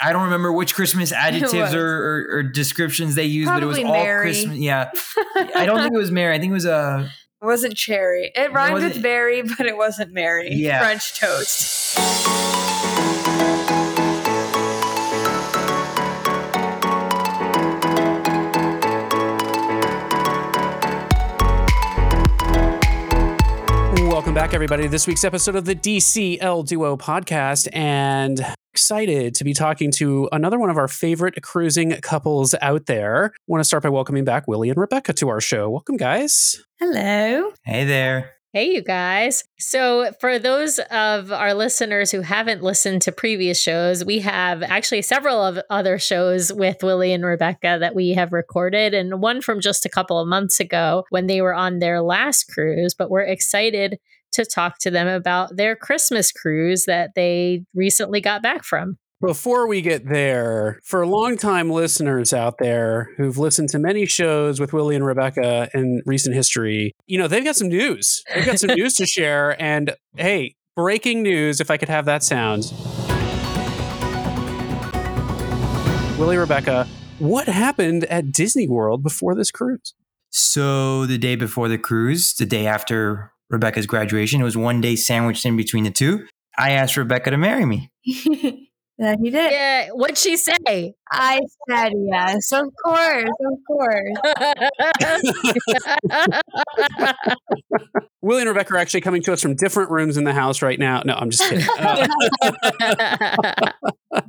I don't remember which Christmas adjectives or, or, or, descriptions they used, Probably but it was all Christmas. Yeah, I don't think it was Mary. I think it was a. Uh, it wasn't cherry. It rhymed with berry, but it wasn't Mary. Yeah, French toast. Welcome back, everybody, to this week's episode of the DCL Duo podcast. And excited to be talking to another one of our favorite cruising couples out there. I want to start by welcoming back Willie and Rebecca to our show. Welcome, guys. Hello. Hey there. Hey, you guys. So, for those of our listeners who haven't listened to previous shows, we have actually several of other shows with Willie and Rebecca that we have recorded, and one from just a couple of months ago when they were on their last cruise. But we're excited to talk to them about their Christmas cruise that they recently got back from. Before we get there, for longtime listeners out there who've listened to many shows with Willie and Rebecca in recent history, you know, they've got some news. They've got some news to share. And hey, breaking news, if I could have that sound. Willie, Rebecca, what happened at Disney World before this cruise? So, the day before the cruise, the day after Rebecca's graduation, it was one day sandwiched in between the two. I asked Rebecca to marry me. Yeah, he did. Yeah, what'd she say? I said yes, of course, of course. Willie and Rebecca are actually coming to us from different rooms in the house right now. No, I'm just kidding. Uh,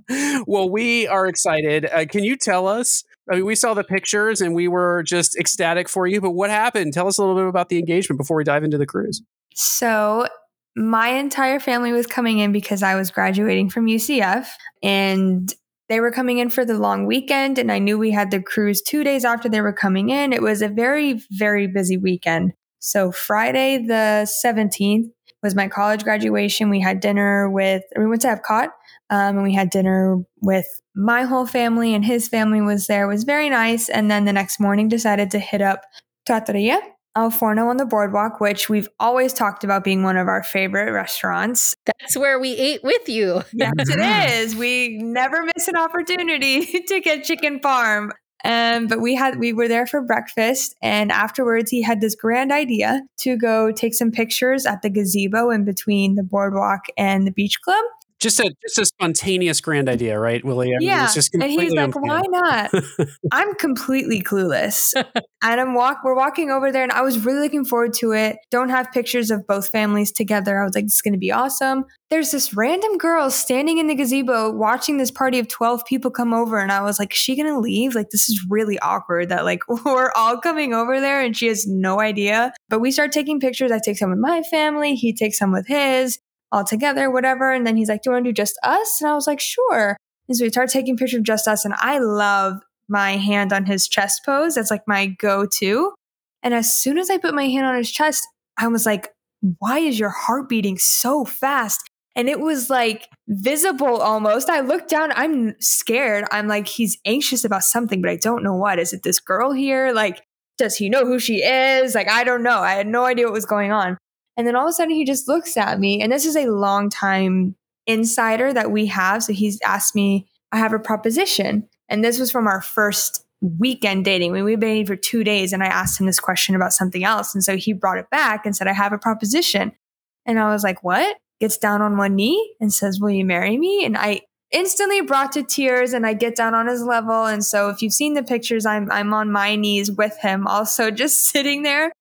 well, we are excited. Uh, can you tell us? I mean, we saw the pictures and we were just ecstatic for you, but what happened? Tell us a little bit about the engagement before we dive into the cruise. So, my entire family was coming in because I was graduating from UCF and they were coming in for the long weekend and I knew we had the cruise 2 days after they were coming in. It was a very very busy weekend. So Friday the 17th was my college graduation. We had dinner with we went to Epcot um, and we had dinner with my whole family and his family was there. It was very nice and then the next morning decided to hit up Trattoria Al Forno on the boardwalk, which we've always talked about being one of our favorite restaurants. That's where we ate with you. yes, it is. We never miss an opportunity to get chicken parm. Um, but we had we were there for breakfast, and afterwards he had this grand idea to go take some pictures at the gazebo in between the boardwalk and the beach club just a just a spontaneous grand idea, right, Willie? I yeah, and he's like, "Why not?" I'm completely clueless, and I'm walk. We're walking over there, and I was really looking forward to it. Don't have pictures of both families together. I was like, "It's going to be awesome." There's this random girl standing in the gazebo watching this party of 12 people come over, and I was like, "Is she going to leave? Like, this is really awkward that like we're all coming over there, and she has no idea." But we start taking pictures. I take some with my family. He takes some with his all together, whatever. And then he's like, Do you want to do just us? And I was like, Sure. And so we started taking pictures of just us. And I love my hand on his chest pose. That's like my go to. And as soon as I put my hand on his chest, I was like, Why is your heart beating so fast? And it was like visible almost. I looked down, I'm scared. I'm like, He's anxious about something, but I don't know what. Is it this girl here? Like, does he know who she is? Like, I don't know. I had no idea what was going on. And then all of a sudden he just looks at me. And this is a long time insider that we have. So he's asked me, I have a proposition. And this was from our first weekend dating. We've been dating for two days and I asked him this question about something else. And so he brought it back and said, I have a proposition. And I was like, what? Gets down on one knee and says, Will you marry me? And I instantly brought to tears and I get down on his level. And so if you've seen the pictures, I'm I'm on my knees with him, also just sitting there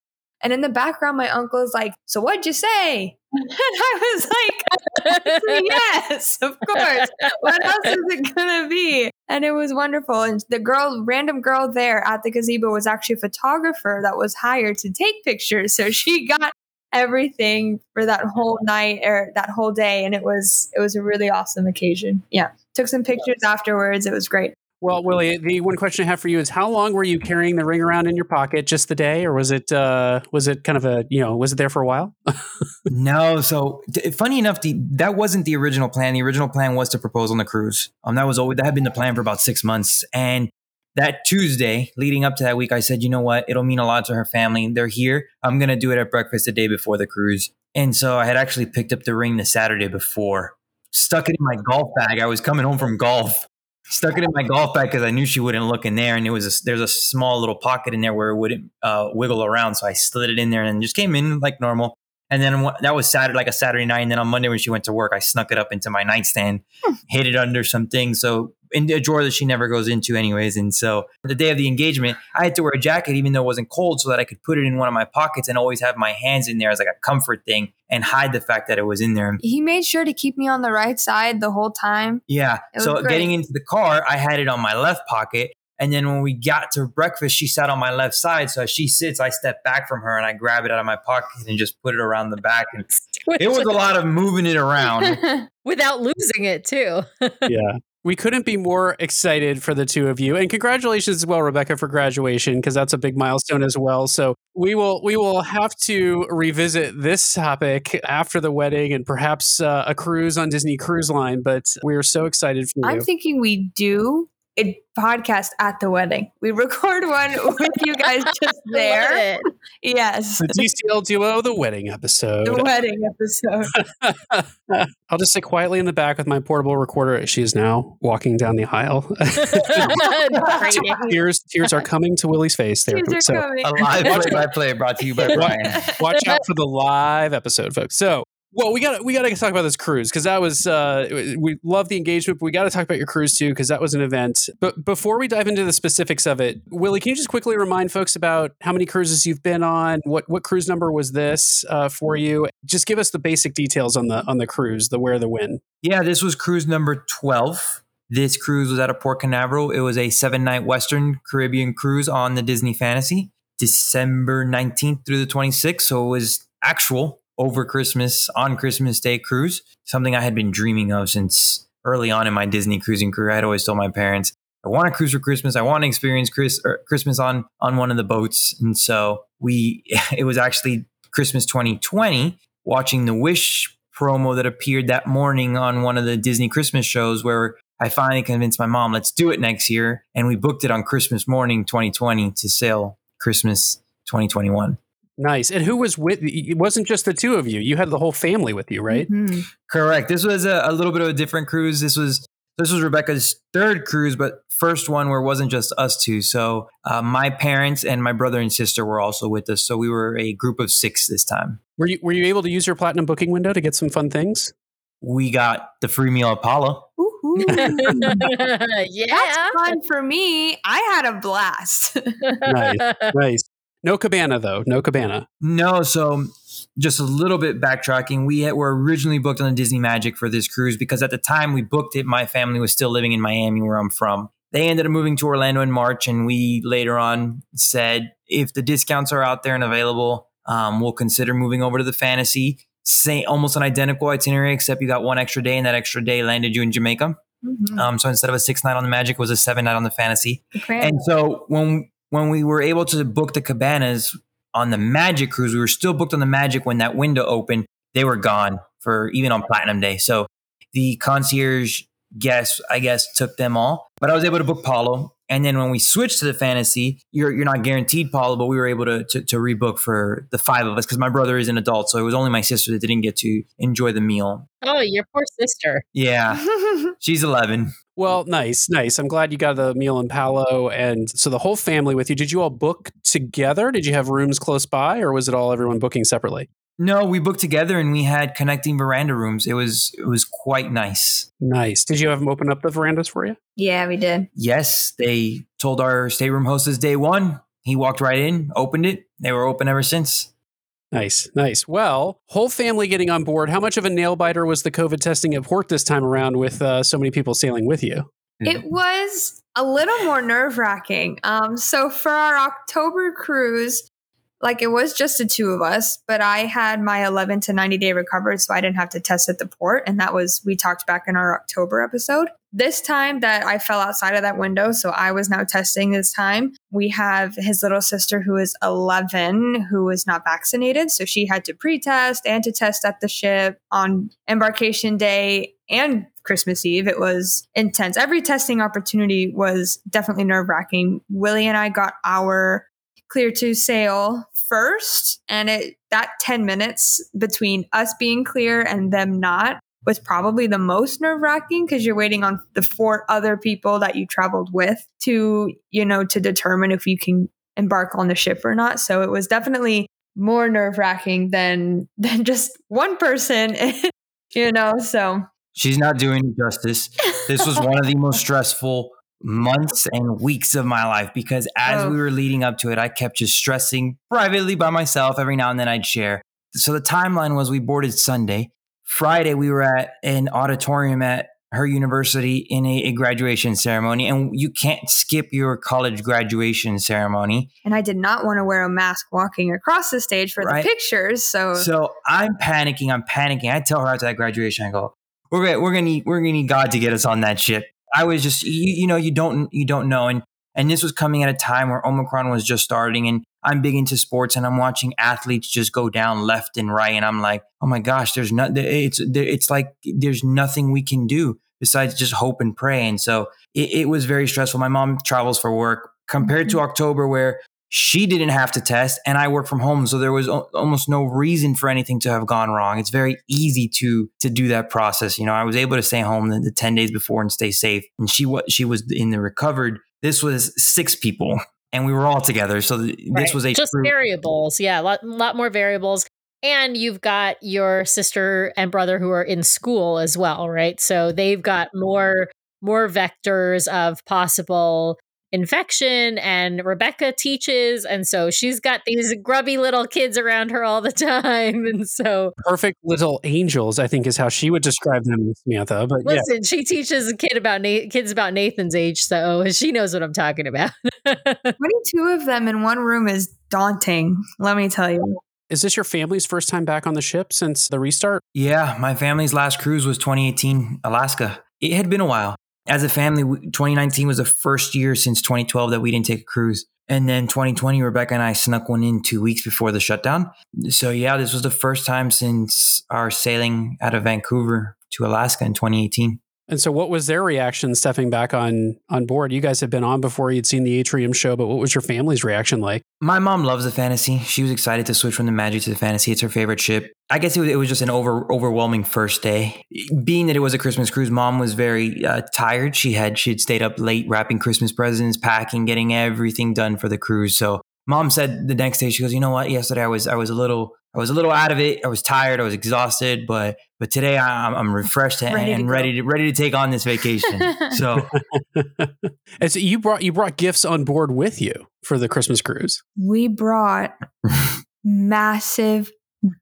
and in the background, my uncle is like, So what'd you say? And I was like, Yes, of course. What else is it going to be? And it was wonderful. And the girl, random girl there at the gazebo was actually a photographer that was hired to take pictures. So she got everything for that whole night or that whole day and it was it was a really awesome occasion yeah took some pictures afterwards it was great well, Willie, the one question I have for you is: How long were you carrying the ring around in your pocket? Just the day, or was it uh, was it kind of a you know was it there for a while? no. So funny enough, the, that wasn't the original plan. The original plan was to propose on the cruise. Um, that was always that had been the plan for about six months. And that Tuesday, leading up to that week, I said, you know what? It'll mean a lot to her family. They're here. I'm gonna do it at breakfast the day before the cruise. And so I had actually picked up the ring the Saturday before, stuck it in my golf bag. I was coming home from golf stuck it in my golf bag because I knew she wouldn't look in there, and it was there's a small little pocket in there where it wouldn't uh, wiggle around. So I slid it in there and just came in like normal. And then that was Saturday, like a Saturday night. And then on Monday when she went to work, I snuck it up into my nightstand, hmm. hid it under something. So in a drawer that she never goes into anyways. And so the day of the engagement, I had to wear a jacket even though it wasn't cold so that I could put it in one of my pockets and always have my hands in there as like a comfort thing and hide the fact that it was in there. He made sure to keep me on the right side the whole time. Yeah. So getting into the car, I had it on my left pocket and then when we got to breakfast, she sat on my left side. So as she sits, I step back from her and I grab it out of my pocket and just put it around the back. And it was a lot of moving it around without losing it too. yeah. We couldn't be more excited for the two of you, and congratulations as well, Rebecca, for graduation because that's a big milestone as well. So we will we will have to revisit this topic after the wedding and perhaps uh, a cruise on Disney Cruise Line. But we are so excited for you. I'm thinking we do a podcast at the wedding. We record one with you guys just there. yes. The DCL duo, the wedding episode. The wedding episode. I'll just sit quietly in the back with my portable recorder. She is now walking down the aisle. tears, tears are coming to Willie's face. There, tears so, coming. a live play-by-play brought to you by Brian. Watch out for the live episode, folks. So well, we got we got to talk about this cruise because that was uh, we love the engagement, but we got to talk about your cruise too because that was an event. But before we dive into the specifics of it, Willie, can you just quickly remind folks about how many cruises you've been on? What what cruise number was this uh, for you? Just give us the basic details on the on the cruise, the where, the when. Yeah, this was cruise number twelve. This cruise was out of Port Canaveral. It was a seven night Western Caribbean cruise on the Disney Fantasy, December nineteenth through the twenty sixth. So it was actual over Christmas on Christmas Day cruise, something I had been dreaming of since early on in my Disney cruising career. I had always told my parents, I want to cruise for Christmas. I want to experience Chris, er, Christmas on on one of the boats. And so we, it was actually Christmas 2020, watching the Wish promo that appeared that morning on one of the Disney Christmas shows where I finally convinced my mom, let's do it next year. And we booked it on Christmas morning 2020 to sail Christmas 2021. Nice. And who was with It wasn't just the two of you. You had the whole family with you, right? Mm-hmm. Correct. This was a, a, little bit of a different cruise. This was this was Rebecca's third cruise, but first one where it wasn't just us two. So uh, my parents and my brother and sister were also with us. So we were a group of six this time. Were you were you able to use your platinum booking window to get some fun things? We got the free meal at Apollo. yeah, that's fun for me. I had a blast. nice, nice. No cabana though. No cabana. No. So just a little bit backtracking. We had, were originally booked on the Disney Magic for this cruise because at the time we booked it, my family was still living in Miami, where I'm from. They ended up moving to Orlando in March, and we later on said if the discounts are out there and available, um, we'll consider moving over to the Fantasy. Say almost an identical itinerary, except you got one extra day, and that extra day landed you in Jamaica. Mm-hmm. Um, so instead of a six night on the Magic, it was a seven night on the Fantasy. And so when when we were able to book the cabanas on the Magic cruise, we were still booked on the Magic when that window opened. They were gone for even on Platinum Day. So the concierge guests, I guess, took them all. But I was able to book Palo. And then when we switched to the fantasy, you're you're not guaranteed Palo, but we were able to to, to rebook for the five of us because my brother is an adult, so it was only my sister that didn't get to enjoy the meal. Oh, your poor sister. Yeah, she's eleven. Well, nice, nice. I'm glad you got the meal in Palo, and so the whole family with you. Did you all book together? Did you have rooms close by, or was it all everyone booking separately? No, we booked together and we had connecting veranda rooms. It was it was quite nice. Nice. Did you have them open up the verandas for you? Yeah, we did. Yes, they told our stateroom hostess day one. He walked right in, opened it. They were open ever since. Nice, nice. Well, whole family getting on board. How much of a nail biter was the COVID testing at port this time around with uh, so many people sailing with you? It was a little more nerve wracking. Um, so for our October cruise, like it was just the two of us, but I had my 11 to 90 day recovery, so I didn't have to test at the port. And that was, we talked back in our October episode. This time that I fell outside of that window, so I was now testing this time. We have his little sister who is 11 who is not vaccinated. So she had to pre test and to test at the ship on embarkation day and Christmas Eve. It was intense. Every testing opportunity was definitely nerve wracking. Willie and I got our clear to sail first and it that 10 minutes between us being clear and them not was probably the most nerve wracking because you're waiting on the four other people that you traveled with to, you know, to determine if you can embark on the ship or not. So it was definitely more nerve wracking than than just one person, you know. So she's not doing justice. This was one of the most stressful months and weeks of my life because as oh. we were leading up to it, I kept just stressing privately by myself. Every now and then I'd share. So the timeline was we boarded Sunday. Friday, we were at an auditorium at her university in a, a, graduation ceremony, and you can't skip your college graduation ceremony. And I did not want to wear a mask walking across the stage for right? the pictures. So, so I'm panicking. I'm panicking. I tell her after that graduation, I go, "We're gonna, we're gonna need, we're gonna need God to get us on that ship." I was just, you, you know, you don't, you don't know, and and this was coming at a time where Omicron was just starting, and I'm big into sports and I'm watching athletes just go down left and right. And I'm like, oh my gosh, there's not, it's, it's like there's nothing we can do besides just hope and pray. And so it, it was very stressful. My mom travels for work compared to mm-hmm. October where she didn't have to test and I work from home. So there was o- almost no reason for anything to have gone wrong. It's very easy to, to do that process. You know, I was able to stay home the, the 10 days before and stay safe. And she, was she was in the recovered. This was six people and we were all together. So th- right. this was a just variables. Yeah, a lot, lot more variables. And you've got your sister and brother who are in school as well, right? So they've got more more vectors of possible infection and Rebecca teaches and so she's got these grubby little kids around her all the time and so perfect little angels I think is how she would describe them Samantha but listen yeah. she teaches a kid about Na- kids about Nathan's age so she knows what I'm talking about 22 of them in one room is daunting let me tell you is this your family's first time back on the ship since the restart? Yeah, my family's last cruise was 2018 Alaska. It had been a while as a family, 2019 was the first year since 2012 that we didn't take a cruise. And then 2020, Rebecca and I snuck one in two weeks before the shutdown. So, yeah, this was the first time since our sailing out of Vancouver to Alaska in 2018. And so, what was their reaction stepping back on on board? You guys had been on before; you'd seen the Atrium show, but what was your family's reaction like? My mom loves the fantasy. She was excited to switch from the Magic to the fantasy. It's her favorite ship. I guess it was, it was just an over overwhelming first day. Being that it was a Christmas cruise, mom was very uh, tired. She had she had stayed up late wrapping Christmas presents, packing, getting everything done for the cruise. So, mom said the next day, she goes, "You know what? Yesterday I was I was a little I was a little out of it. I was tired. I was exhausted, but but today I'm, I'm refreshed and ready, and to ready to ready to take on this vacation. So, and so you brought you brought gifts on board with you for the Christmas cruise. We brought massive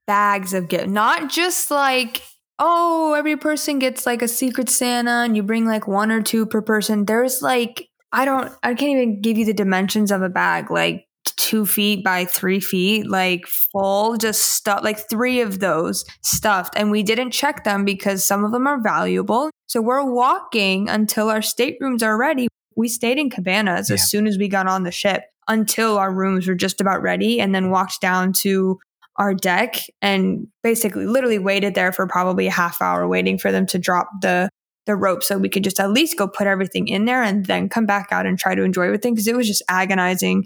bags of gifts, not just like oh every person gets like a secret Santa and you bring like one or two per person. There's like I don't I can't even give you the dimensions of a bag like two feet by three feet, like full, just stuff, like three of those stuffed. And we didn't check them because some of them are valuable. So we're walking until our staterooms are ready. We stayed in cabanas yeah. as soon as we got on the ship until our rooms were just about ready and then walked down to our deck and basically literally waited there for probably a half hour waiting for them to drop the the rope so we could just at least go put everything in there and then come back out and try to enjoy everything because it was just agonizing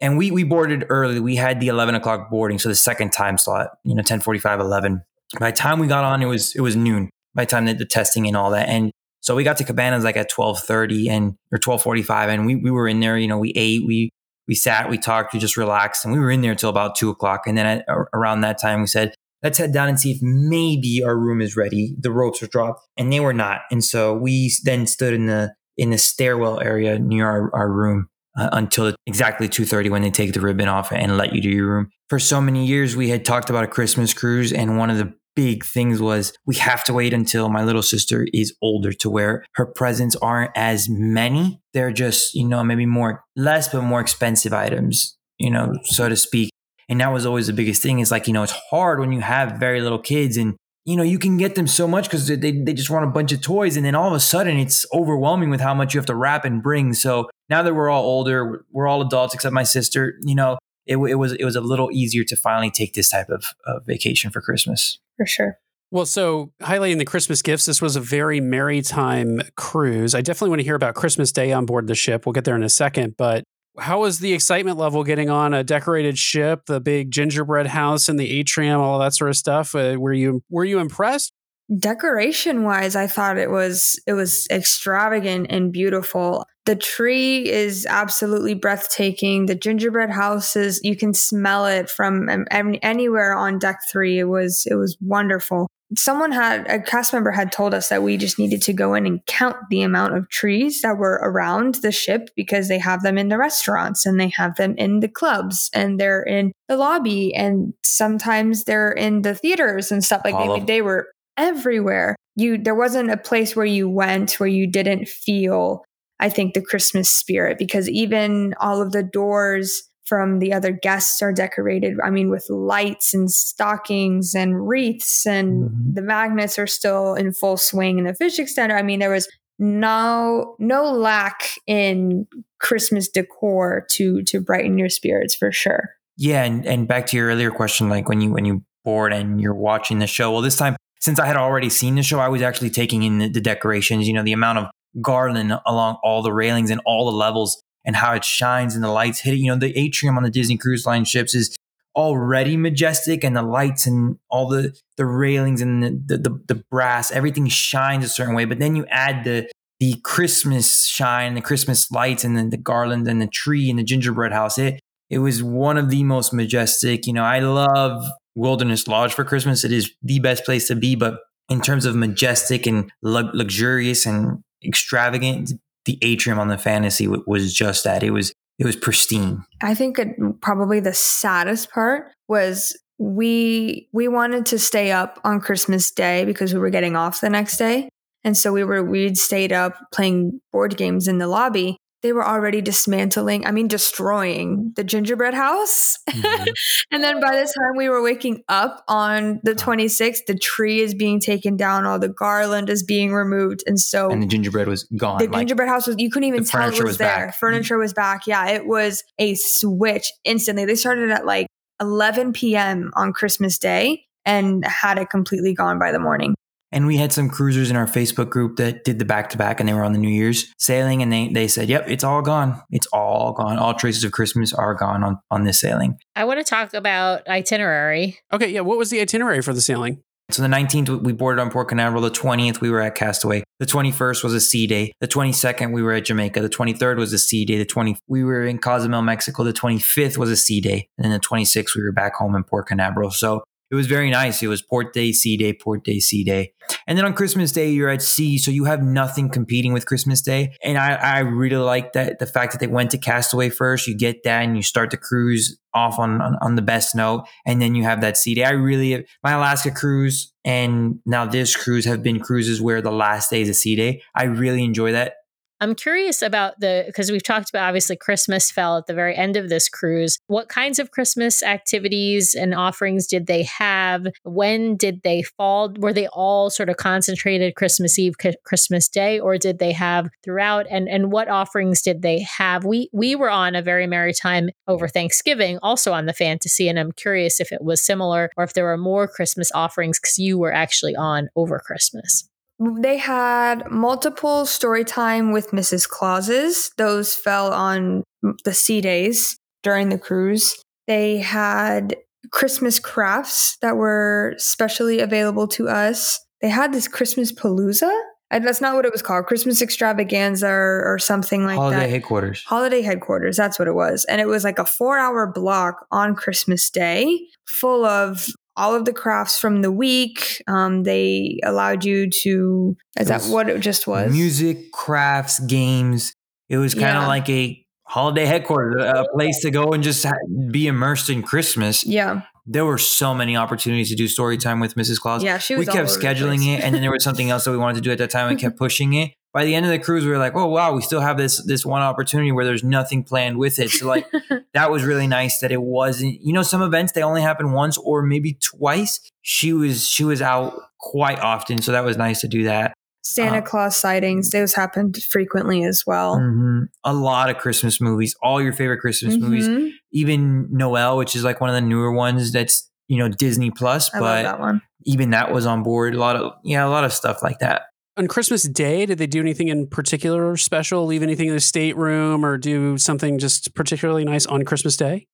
and we we boarded early. We had the eleven o'clock boarding, so the second time slot, you know, 10, 45, 11. By the time we got on, it was it was noon. By the time the, the testing and all that, and so we got to Cabanas like at twelve thirty and or twelve forty five, and we we were in there. You know, we ate, we we sat, we talked, we just relaxed, and we were in there until about two o'clock. And then at, around that time, we said, let's head down and see if maybe our room is ready. The ropes are dropped, and they were not. And so we then stood in the in the stairwell area near our, our room uh, until exactly 2.30 when they take the ribbon off and let you to your room for so many years we had talked about a christmas cruise and one of the big things was we have to wait until my little sister is older to where her presents aren't as many they're just you know maybe more less but more expensive items you know so to speak and that was always the biggest thing is like you know it's hard when you have very little kids and you know, you can get them so much because they, they just want a bunch of toys. And then all of a sudden it's overwhelming with how much you have to wrap and bring. So now that we're all older, we're all adults except my sister, you know, it, it was, it was a little easier to finally take this type of, of vacation for Christmas. For sure. Well, so highlighting the Christmas gifts, this was a very merry time cruise. I definitely want to hear about Christmas Day on board the ship. We'll get there in a second. But how was the excitement level getting on a decorated ship, the big gingerbread house and the atrium, all that sort of stuff? Uh, were you were you impressed? decoration wise i thought it was it was extravagant and beautiful the tree is absolutely breathtaking. The gingerbread houses you can smell it from um, anywhere on deck 3 it was it was wonderful. Someone had a cast member had told us that we just needed to go in and count the amount of trees that were around the ship because they have them in the restaurants and they have them in the clubs and they're in the lobby and sometimes they're in the theaters and stuff. Like they, they were everywhere. You there wasn't a place where you went where you didn't feel i think the christmas spirit because even all of the doors from the other guests are decorated. I mean, with lights and stockings and wreaths, and mm-hmm. the magnets are still in full swing. And the fish extender, I mean, there was no no lack in Christmas decor to to brighten your spirits for sure. Yeah, and and back to your earlier question, like when you when you board and you're watching the show. Well, this time since I had already seen the show, I was actually taking in the, the decorations. You know, the amount of garland along all the railings and all the levels and how it shines and the lights hit it. You know, the atrium on the Disney Cruise Line ships is already majestic and the lights and all the the railings and the, the, the brass everything shines a certain way. But then you add the the christmas shine the christmas lights and then the garland and the tree and the gingerbread house. It it was one of the most majestic you know i love wilderness lodge for christmas. It is the best place to be but in terms of majestic and luxurious and extravagant the atrium on the fantasy was just that. It was it was pristine. I think it, probably the saddest part was we we wanted to stay up on Christmas Day because we were getting off the next day. And so we were we'd stayed up playing board games in the lobby they were already dismantling, I mean, destroying the gingerbread house. Mm-hmm. and then by the time we were waking up on the 26th, the tree is being taken down, all the garland is being removed. And so, and the gingerbread was gone. The like, gingerbread house was, you couldn't even tell it was, was there. Back. Furniture mm-hmm. was back. Yeah, it was a switch instantly. They started at like 11 p.m. on Christmas Day and had it completely gone by the morning. And we had some cruisers in our Facebook group that did the back to back and they were on the New Year's sailing and they, they said, yep, it's all gone. It's all gone. All traces of Christmas are gone on, on this sailing. I want to talk about itinerary. Okay. Yeah. What was the itinerary for the sailing? So the 19th, we boarded on Port Canaveral. The 20th, we were at Castaway. The 21st was a sea day. The 22nd, we were at Jamaica. The 23rd was a sea day. The 20, we were in Cozumel, Mexico. The 25th was a sea day. And then the 26th, we were back home in Port Canaveral. So it was very nice. It was port day, sea day, port day, sea day. And then on Christmas Day, you're at sea. So you have nothing competing with Christmas Day. And I, I really like that the fact that they went to Castaway first. You get that and you start the cruise off on, on, on the best note. And then you have that sea day. I really, my Alaska cruise and now this cruise have been cruises where the last day is a sea day. I really enjoy that. I'm curious about the because we've talked about obviously Christmas fell at the very end of this cruise. What kinds of Christmas activities and offerings did they have? When did they fall? Were they all sort of concentrated Christmas Eve, Christmas Day, or did they have throughout? And and what offerings did they have? We we were on a very merry time over Thanksgiving, also on the fantasy, and I'm curious if it was similar or if there were more Christmas offerings because you were actually on over Christmas they had multiple story time with Mrs. Clauses. Those fell on the sea days during the cruise. They had Christmas crafts that were specially available to us. They had this Christmas palooza. And that's not what it was called. Christmas extravaganza or, or something like Holiday that. Holiday headquarters. Holiday headquarters. That's what it was. And it was like a four hour block on Christmas Day full of all of the crafts from the week. Um, they allowed you to, is that what it just was? Music, crafts, games. It was kind of yeah. like a holiday headquarters, a place to go and just be immersed in Christmas. Yeah. There were so many opportunities to do story time with Mrs. Claus. Yeah, she was. We kept scheduling it, and then there was something else that we wanted to do at that time. and kept pushing it by the end of the cruise, we were like, oh wow, we still have this this one opportunity where there's nothing planned with it. So like that was really nice that it wasn't. You know, some events they only happen once or maybe twice. She was she was out quite often, so that was nice to do that. Santa uh, Claus sightings, those happened frequently as well. Mm-hmm. A lot of Christmas movies, all your favorite Christmas mm-hmm. movies, even Noelle, which is like one of the newer ones that's you know Disney Plus, I but that even that was on board. A lot of yeah, a lot of stuff like that on Christmas Day, did they do anything in particular special? Leave anything in the stateroom or do something just particularly nice on Christmas Day?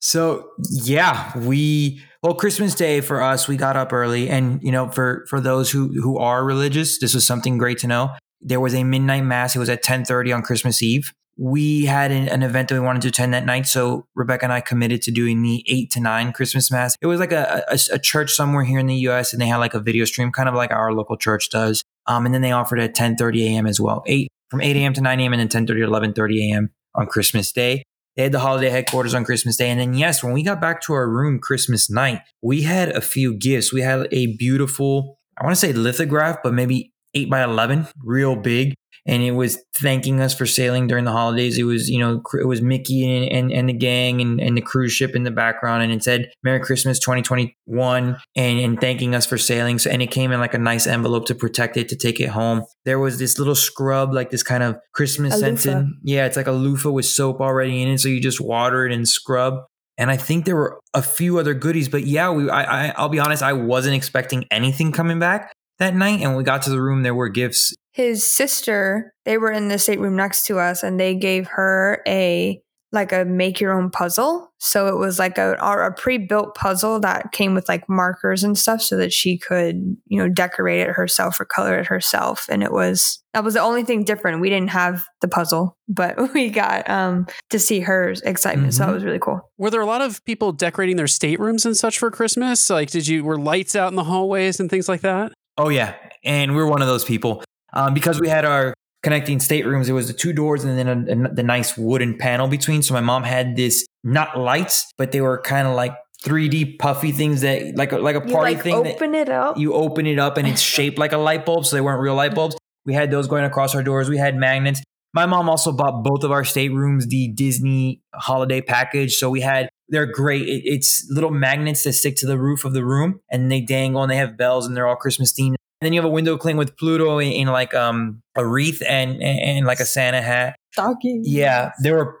So yeah, we Well, Christmas Day for us, we got up early, and you know, for for those who who are religious, this was something great to know. There was a midnight mass. It was at ten thirty on Christmas Eve. We had an, an, event that we wanted to attend that night, so Rebecca and I committed to doing the eight to nine Christmas mass. It was like a, a, a church somewhere here in the U.S. and they had like a video stream, kind of like our local church does. Um, and then they offered at ten thirty a.m. as well, eight from eight a.m. to nine a.m. and then ten thirty to eleven thirty a.m. on Christmas Day. They had the holiday headquarters on Christmas Day. And then, yes, when we got back to our room Christmas night, we had a few gifts. We had a beautiful, I want to say lithograph, but maybe eight by 11, real big and it was thanking us for sailing during the holidays. It was, you know, it was Mickey and, and, and the gang and, and the cruise ship in the background. And it said, Merry Christmas 2021 and, and thanking us for sailing. So, and it came in like a nice envelope to protect it, to take it home. There was this little scrub, like this kind of Christmas scented. Yeah, it's like a loofah with soap already in it. So you just water it and scrub. And I think there were a few other goodies, but yeah, we, I, I, I'll be honest, I wasn't expecting anything coming back that night. And when we got to the room, there were gifts his sister, they were in the stateroom next to us and they gave her a like a make your own puzzle. So it was like a, a pre-built puzzle that came with like markers and stuff so that she could, you know, decorate it herself or color it herself. And it was that was the only thing different. We didn't have the puzzle, but we got um to see her excitement. Mm-hmm. So that mm-hmm. was really cool. Were there a lot of people decorating their staterooms and such for Christmas? Like did you were lights out in the hallways and things like that? Oh yeah. And we're one of those people um, because we had our connecting staterooms. It was the two doors and then a, a, the nice wooden panel between. So my mom had this not lights, but they were kind of like 3D puffy things that like a, like a party like thing. Open it up. You open it up and it's shaped like a light bulb, so they weren't real light bulbs. We had those going across our doors. We had magnets. My mom also bought both of our staterooms the Disney holiday package. So we had they're great. It, it's little magnets that stick to the roof of the room and they dangle and they have bells and they're all Christmas themed And then you have a window cling with Pluto in, in like um a wreath and, and, and like a Santa hat. Stocking. Yeah, there were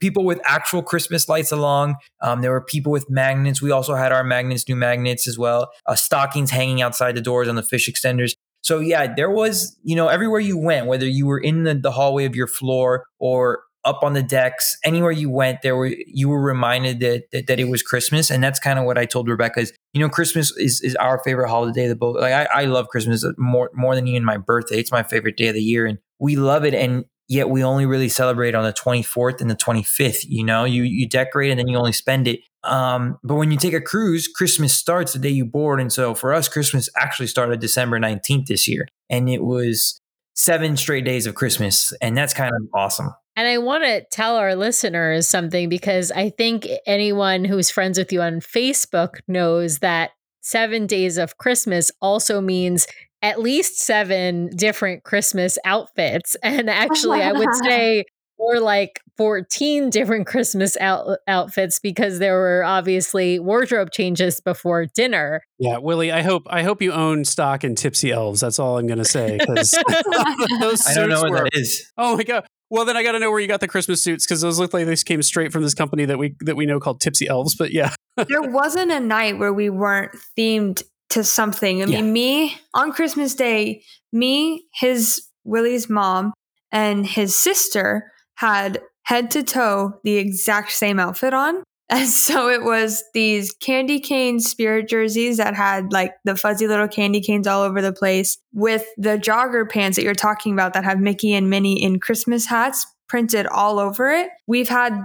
people with actual Christmas lights along. Um, there were people with magnets. We also had our magnets, new magnets as well. Uh, stockings hanging outside the doors on the fish extenders. So yeah, there was you know everywhere you went, whether you were in the, the hallway of your floor or up on the decks, anywhere you went, there were you were reminded that that, that it was Christmas, and that's kind of what I told Rebecca. Is you know Christmas is, is our favorite holiday. The both like I, I love Christmas more more than even my birthday. It's my favorite day of the year, and we love it. And yet we only really celebrate on the 24th and the 25th. You know, you you decorate and then you only spend it. Um, but when you take a cruise, Christmas starts the day you board, and so for us, Christmas actually started December 19th this year, and it was seven straight days of Christmas, and that's kind of awesome. And I want to tell our listeners something because I think anyone who's friends with you on Facebook knows that seven days of Christmas also means at least seven different Christmas outfits. And actually, I would say more like 14 different Christmas out- outfits because there were obviously wardrobe changes before dinner. Yeah, Willie, I hope I hope you own stock in Tipsy Elves. That's all I'm going to say because I don't know what were, that is. Oh my god! Well, then I got to know where you got the Christmas suits because those look like they came straight from this company that we that we know called Tipsy Elves. But yeah, there wasn't a night where we weren't themed to something. I yeah. mean, me on Christmas Day, me, his Willie's mom, and his sister had head to toe the exact same outfit on. And so it was these candy cane spirit jerseys that had like the fuzzy little candy canes all over the place with the jogger pants that you're talking about that have Mickey and Minnie in Christmas hats printed all over it. We've had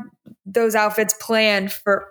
those outfits planned for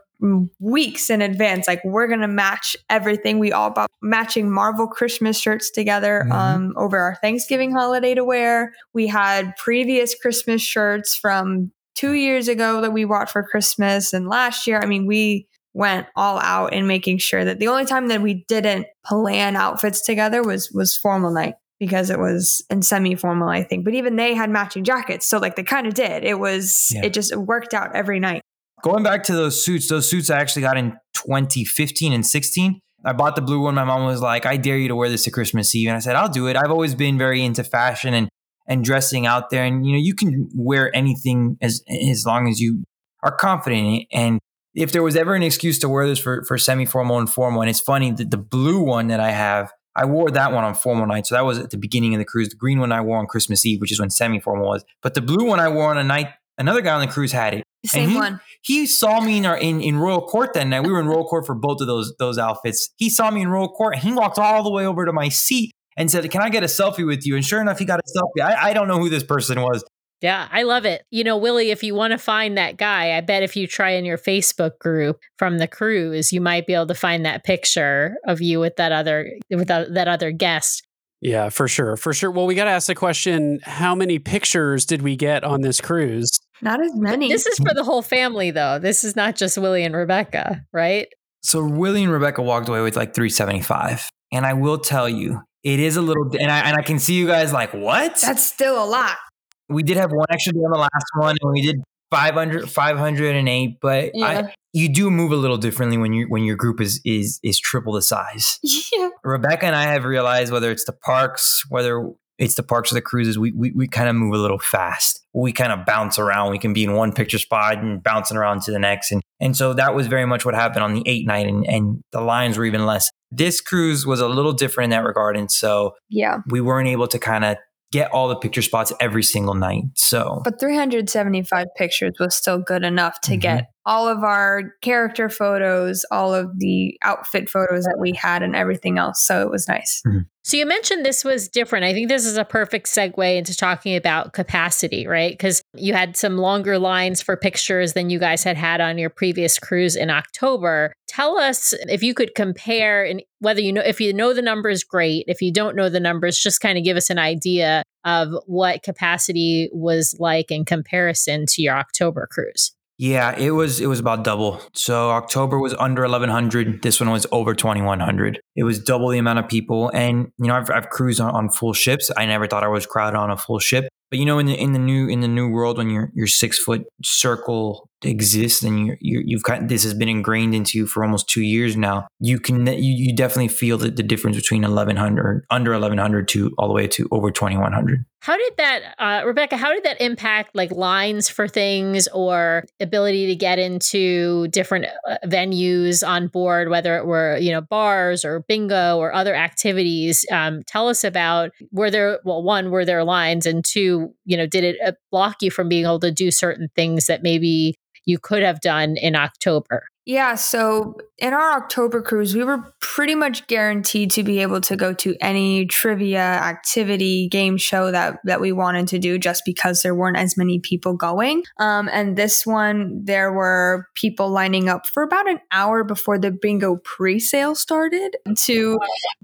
weeks in advance. Like we're gonna match everything. We all bought matching Marvel Christmas shirts together mm-hmm. um, over our Thanksgiving holiday to wear. We had previous Christmas shirts from two years ago that we bought for Christmas and last year. I mean, we went all out in making sure that the only time that we didn't plan outfits together was was formal night because it was in semi-formal i think. But even they had matching jackets so like they kind of did. It was yeah. it just worked out every night. Going back to those suits those suits i actually got in 2015 and 16 i bought the blue one. My mom was like i dare you to wear this to christmas eve and i said i'll do it. I've always been very into fashion and and dressing out there. And you know, you can wear anything as as long as you are confident in it. And if there was ever an excuse to wear this for for semi formal and formal, and it's funny that the blue one that I have, I wore that one on formal night. So that was at the beginning of the cruise. The green one I wore on Christmas Eve, which is when semi formal was. But the blue one I wore on a night. Another guy on the cruise had it. Same he, one. He saw me in our in, in Royal Court that night. We were in Royal Court for both of those those outfits. He saw me in Royal Court and he walked all the way over to my seat and said, Can I get a selfie with you? And sure enough, he got a selfie. I, I don't know who this person was. Yeah, I love it. You know, Willie, if you want to find that guy, I bet if you try in your Facebook group from the cruise, you might be able to find that picture of you with that other with that, that other guest. Yeah, for sure. For sure. Well, we got to ask the question how many pictures did we get on this cruise? Not as many. This is for the whole family, though. This is not just Willie and Rebecca, right? So Willie and Rebecca walked away with like 375. And I will tell you, it is a little, and I, and I can see you guys like, what? That's still a lot. We did have one extra day on the last one, and we did 500, 508, but Yeah. I, you do move a little differently when you when your group is is is triple the size. Yeah. Rebecca and I have realized whether it's the parks, whether it's the parks or the cruises, we we, we kind of move a little fast. We kind of bounce around. We can be in one picture spot and bouncing around to the next. And and so that was very much what happened on the eight night and, and the lines were even less. This cruise was a little different in that regard. And so Yeah. we weren't able to kind of get all the picture spots every single night. So But 375 pictures was still good enough to Mhm. get all of our character photos, all of the outfit photos that we had, and everything else. So it was nice. Mm-hmm. So you mentioned this was different. I think this is a perfect segue into talking about capacity, right? Because you had some longer lines for pictures than you guys had had on your previous cruise in October. Tell us if you could compare and whether you know if you know the numbers great, if you don't know the numbers just kind of give us an idea of what capacity was like in comparison to your October cruise. Yeah, it was it was about double. So October was under 1100. This one was over 2100. It was double the amount of people. And you know, I've, I've cruised on, on full ships. I never thought I was crowded on a full ship. But you know, in the in the new in the new world, when your your six foot circle exists and you you you've got this has been ingrained into you for almost two years now, you can you, you definitely feel the, the difference between 1100 under 1100 to all the way to over 2100. How did that, uh, Rebecca? How did that impact like lines for things or ability to get into different uh, venues on board, whether it were you know bars or bingo or other activities? Um, tell us about were there well, one were there lines, and two, you know, did it uh, block you from being able to do certain things that maybe you could have done in October? Yeah, so in our October cruise, we were pretty much guaranteed to be able to go to any trivia activity game show that that we wanted to do just because there weren't as many people going. Um, and this one, there were people lining up for about an hour before the bingo pre-sale started to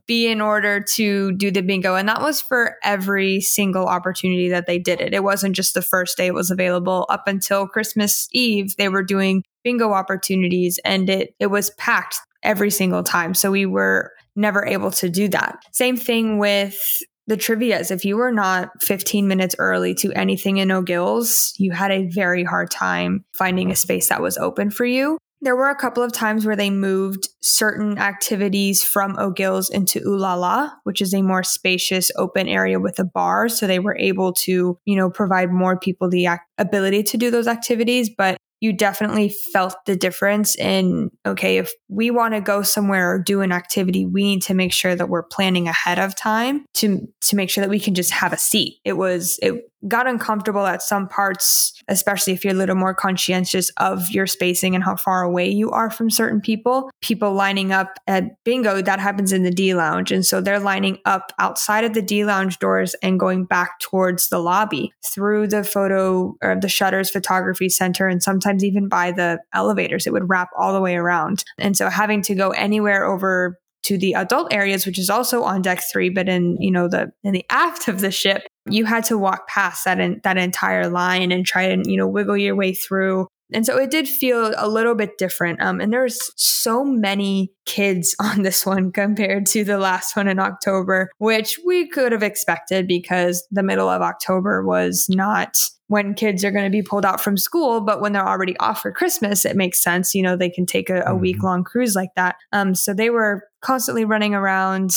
be in order to do the bingo. And that was for every single opportunity that they did it. It wasn't just the first day it was available. Up until Christmas Eve, they were doing bingo opportunities and it it was packed every single time. So we were never able to do that. Same thing with the trivias. If you were not 15 minutes early to anything in O'Gills, you had a very hard time finding a space that was open for you. There were a couple of times where they moved certain activities from O'Gills into Ooh La La, which is a more spacious open area with a bar. So they were able to, you know, provide more people the ac- ability to do those activities. But you definitely felt the difference in okay if we want to go somewhere or do an activity we need to make sure that we're planning ahead of time to to make sure that we can just have a seat. It was it got uncomfortable at some parts especially if you're a little more conscientious of your spacing and how far away you are from certain people people lining up at bingo that happens in the d lounge and so they're lining up outside of the d lounge doors and going back towards the lobby through the photo or the shutters photography center and sometimes even by the elevators. It would wrap all the way around. And so having to go anywhere over to the adult areas, which is also on deck three, but in, you know, the in the aft of the ship, you had to walk past that in, that entire line and try and, you know, wiggle your way through. And so it did feel a little bit different. Um, and there's so many kids on this one compared to the last one in October, which we could have expected because the middle of October was not when kids are going to be pulled out from school, but when they're already off for Christmas, it makes sense. You know, they can take a, a Mhm. week long cruise like that. Um, so they were constantly running around,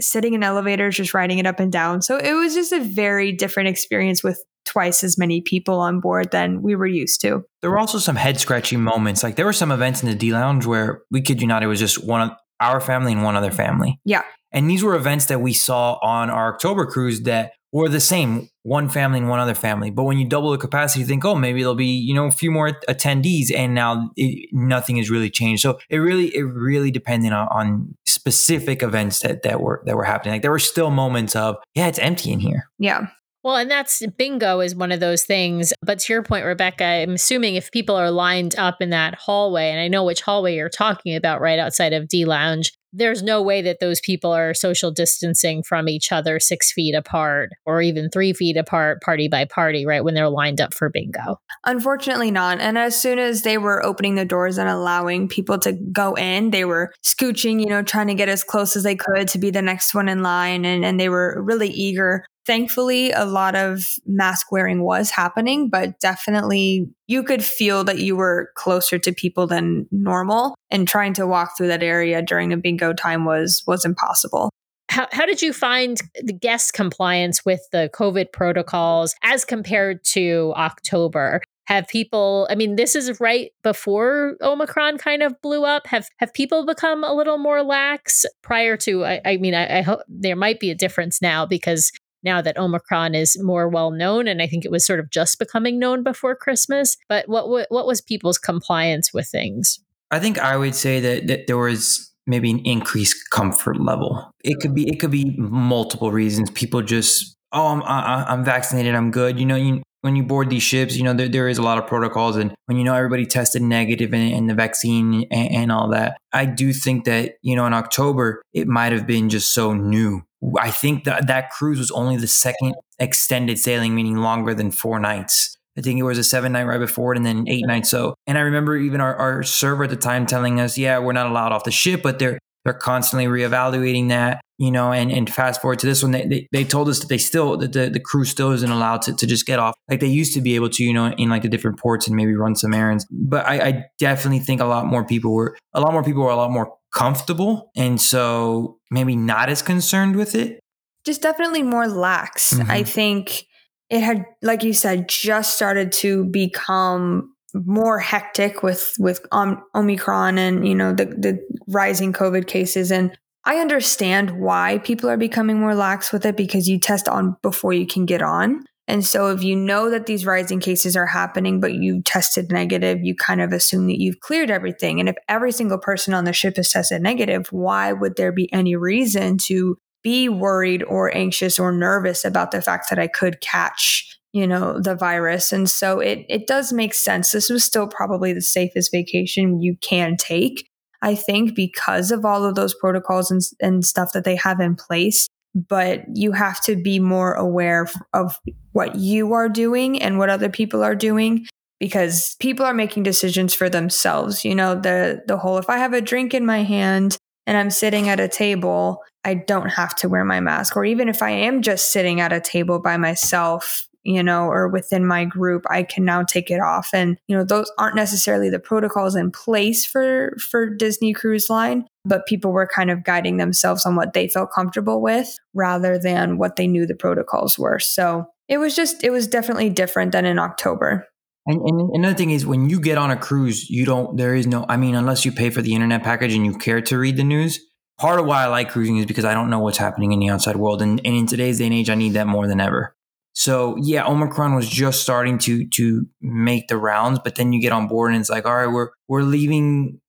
sitting in elevators, just riding it up and down. So it was just a very different experience with twice as many people on board than we were used to. There were also some head scratching moments. Like there were some events in the D Lounge where we kid you not, it was just one of our family and one other family. Yeah. And these were events that we saw on our October cruise that were the same, one family and one other family. But when you double the capacity, you think, oh, maybe there'll be you know a few more attendees, and now it, nothing has really changed. So it really it really depended on, on specific events that that were that were happening. Like there were still moments of yeah, it's empty in here. Yeah. Well, and that's bingo is one of those things. But to your point, Rebecca, I'm assuming if people are lined up in that hallway, and I know which hallway you're talking about right outside of D Lounge, there's no way that those people are social distancing from each other six feet apart or even three feet apart, party by party, right? When they're lined up for bingo. Unfortunately, not. And as soon as they were opening the doors and allowing people to go in, they were scooching, you know, trying to get as close as they could to be the next one in line. And, and they were really eager Thankfully, a lot of mask wearing was happening, but definitely you could feel that you were closer to people than normal. And trying to walk through that area during a bingo time was was impossible. How, how did you find the guest compliance with the COVID protocols as compared to October? have people i mean this is right before omicron kind of blew up have have people become a little more lax prior to i, I mean I, I, hope there might be a difference now because now that Omicron is more well known, and I think it was sort of just becoming known before Christmas. But what what was people's compliance with things? I think I would say that that there was maybe an increased comfort level. It could be it could be multiple reasons. People just oh I'm I'm vaccinated, I'm good. You know you. When you board these ships, you know there, there is a lot of protocols, and when you know everybody tested negative and, and the vaccine and, and all that, I do think that you know in October it might have been just so new I think that that cruise was only the second extended sailing, meaning longer than four nights. I think it was a seven night ride before it and then eight nights. So, and I remember even our, our server at the time telling us, yeah, we're not allowed off the ship, but they're, they're constantly reevaluating that, you know, and, and fast forward to this one, they, they, they told us that they still, that the, the crew still isn't allowed to, to just get off like they used to be able to, you know, in like the different ports and maybe run some errands. But I, I definitely think a lot more people were, a lot more people were a lot more comfortable. And so maybe not as concerned with it just definitely more lax. Mm-hmm. I think it had, like you said, just started to become more hectic with with um, Omicron and you know the the rising COVID cases. And I understand why people are becoming more lax with it because you test on before you can get on. And so if you know that these rising cases are happening, but you tested negative, you kind of assume that you've cleared everything. And if every single person on the ship is tested negative, why would there be any reason to be worried or anxious or nervous about the fact that I could catch, you know, the virus. And so it it does make sense. This was still probably the safest vacation you can take, I think, because of all of those protocols and, and stuff that they have in place. But you have to be more aware of what you are doing and what other people are doing because people are making decisions for themselves. You know, the the whole if I have a drink in my hand and I'm sitting at a table, I don't have to wear my mask. Or even if I am just sitting at a table by myself, you know, or within my group, I can now take it off. And, you know, those aren't necessarily the protocols in place for for Disney Cruise Line, but people were kind of guiding themselves on what they felt comfortable with rather than what they knew the protocols were. So it was just it was definitely different than in October. And, and, another thing is when you get on a cruise, you don't, there is no, I mean, unless you pay for the internet package and you care to read the news. Part of why I like cruising is because I don't know what's happening in the outside world. And, and in today's day and age, I need that more than ever. So yeah, Omicron was just starting to to make the rounds, but then you get on board and it's like, all right, we're we're leaving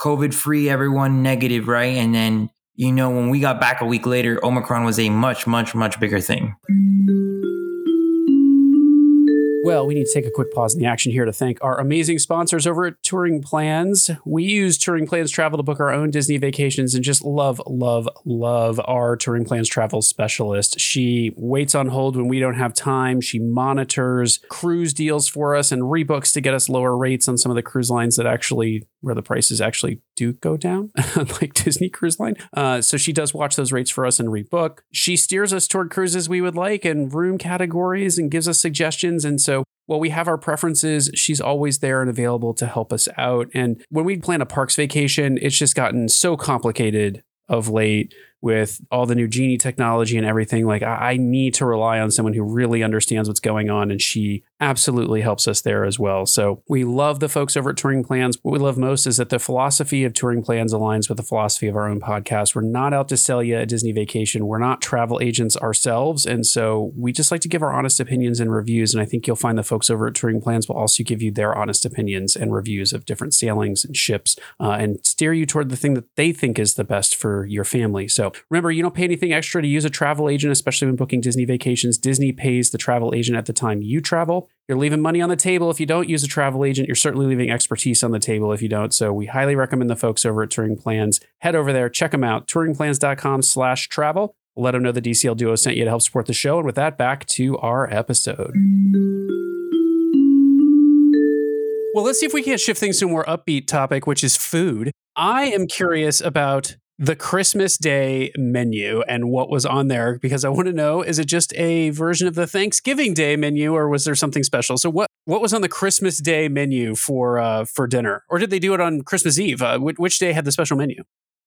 COVID free, everyone negative, right? And then you know when we got back a week later, Omicron was a much much much bigger thing. Well, we need to take a quick pause in the action here to thank our amazing sponsors over at Touring Plans. We use Touring Plans Travel to book our own Disney vacations and just love, love, love our Touring Plans Travel specialist. She waits on hold when we don't have time. She monitors cruise deals for us and rebooks to get us lower rates on some of the cruise lines that actually where the prices actually do go down, like Disney Cruise Line. Uh, so she does watch those rates for us and rebook. She steers us toward cruises we would like and room categories and gives us suggestions. And so while we have our preferences, she's always there and available to help us out. And when we plan a parks vacation, it's just gotten so complicated of late with all the new genie technology and everything like I, need to rely on someone who really understands what's going on and she absolutely helps us there as well. So we love the folks over at Touring Plans. What we love most is that the philosophy of Touring Plans aligns with the philosophy of our own podcast. We're not out to sell you a Disney vacation. We're not travel agents ourselves. And so we just like to give our honest opinions and reviews. And I think you'll find the folks over at Touring Plans will also give you their honest opinions and reviews of different sailings and ships uh, and steer you toward the thing that they think is the best for your family. So remember, you don't pay anything extra to use a travel agent, especially when booking Disney vacations. Disney pays the travel agent at the time you travel. You're leaving money on the table if you don't use a travel agent. You're certainly leaving expertise on the table if you don't. So we highly recommend the folks over at Touring Plans. Head over there, check them out, touringplans.com slash travel. Let them know the DCL Duo sent you to help support the show. And with that, back to our episode. Well, let's see if we can't shift things to a more upbeat topic, which is food. I am curious about the Christmas Day menu and what was on there because I want to know is it just a version of the Thanksgiving Day menu or was there something special? So what what was on the Christmas Day menu for uh, for dinner or did they do it on Christmas Eve? Uh, which, which day had the special menu?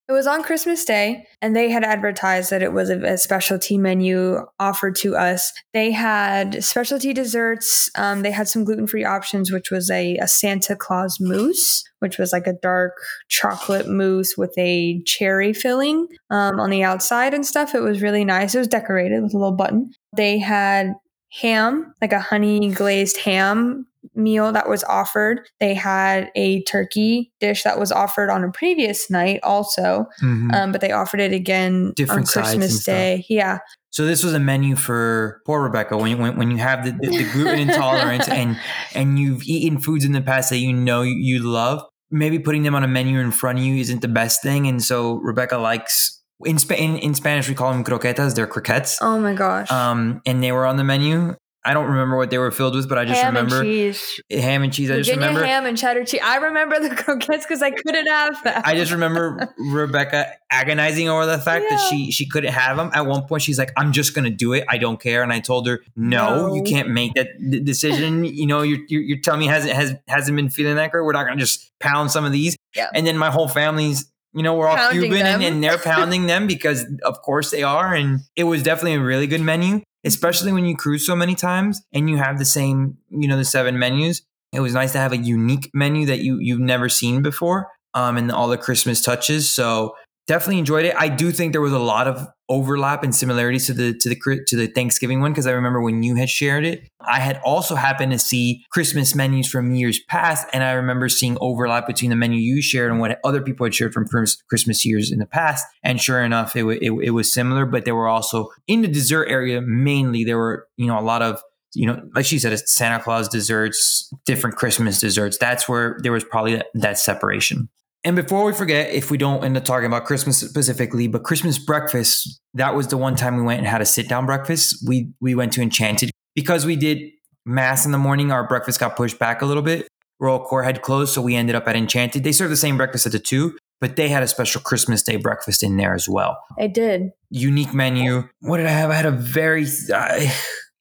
It was on Christmas Day, and they had advertised that it was a, specialty menu offered to us. They had specialty desserts. Um, they had some gluten free options, which was a, a Santa Claus mousse, which was like a dark chocolate mousse with a cherry filling um, on the outside and stuff. It was really nice. It was decorated with a little button. They had ham, like a honey glazed ham meal that was offered. They had a turkey dish that was offered on a previous night also, mm-hmm. um, but they offered it again Different on Christmas Day. Yeah. So this was a menu for poor Rebecca when you when, when you have the, the, the gluten intolerance and and you've eaten foods in the past that you know you, love. Maybe putting them on a menu in front of you isn't the best thing, and so Rebecca likes in, in, in Spanish we call them croquetas. They're croquettes. Oh my gosh! Um, and they were on the menu, I don't remember what they were filled with, but I just ham remember and cheese. ham and cheese. I Virginia just remember ham and cheddar cheese. I remember the croquettes because I couldn't have them. I just remember Rebecca agonizing over the fact yeah. that she she couldn't have them. At one point, she's like, "I'm just gonna do it. I don't care." And I told her, "No, no. you can't make that decision. you know, your, your your tummy hasn't has hasn't been feeling that great. We're not gonna just pound some of these." Yeah. And then my whole family's you know, we're all pounding Cuban and, and, they're pounding them because of course they are. And it was definitely a really good menu especially when you cruise so many times and you have the same, you know, the seven menus. It was nice to have a unique menu that you you've never seen before, um, and all the Christmas touches. So definitely enjoyed it. I do think there was a lot of overlap and similarities to the to the to the Thanksgiving one because I remember when you had shared it. I had also happened to see Christmas menus from years past, and I remember seeing overlap between the menu you shared and what other people had shared from Christmas years in the past. And sure enough, it, it, it was similar, but there were also in the dessert area mainly there were you know a lot of you know, like she said, Santa Claus desserts, different Christmas desserts. That's where there was probably that, that separation. And before we forget, if we don't end up talking about Christmas specifically, but Christmas breakfast, that was the one time we went and had a sit down breakfast. We we went to Enchanted because we did mass in the morning. Our breakfast got pushed back a little bit. Royal Court had closed, so we ended up at Enchanted. They served the same breakfast at the two, but they had a special Christmas Day breakfast in there as well. I did. Unique menu. What did I have? I had a very. Uh,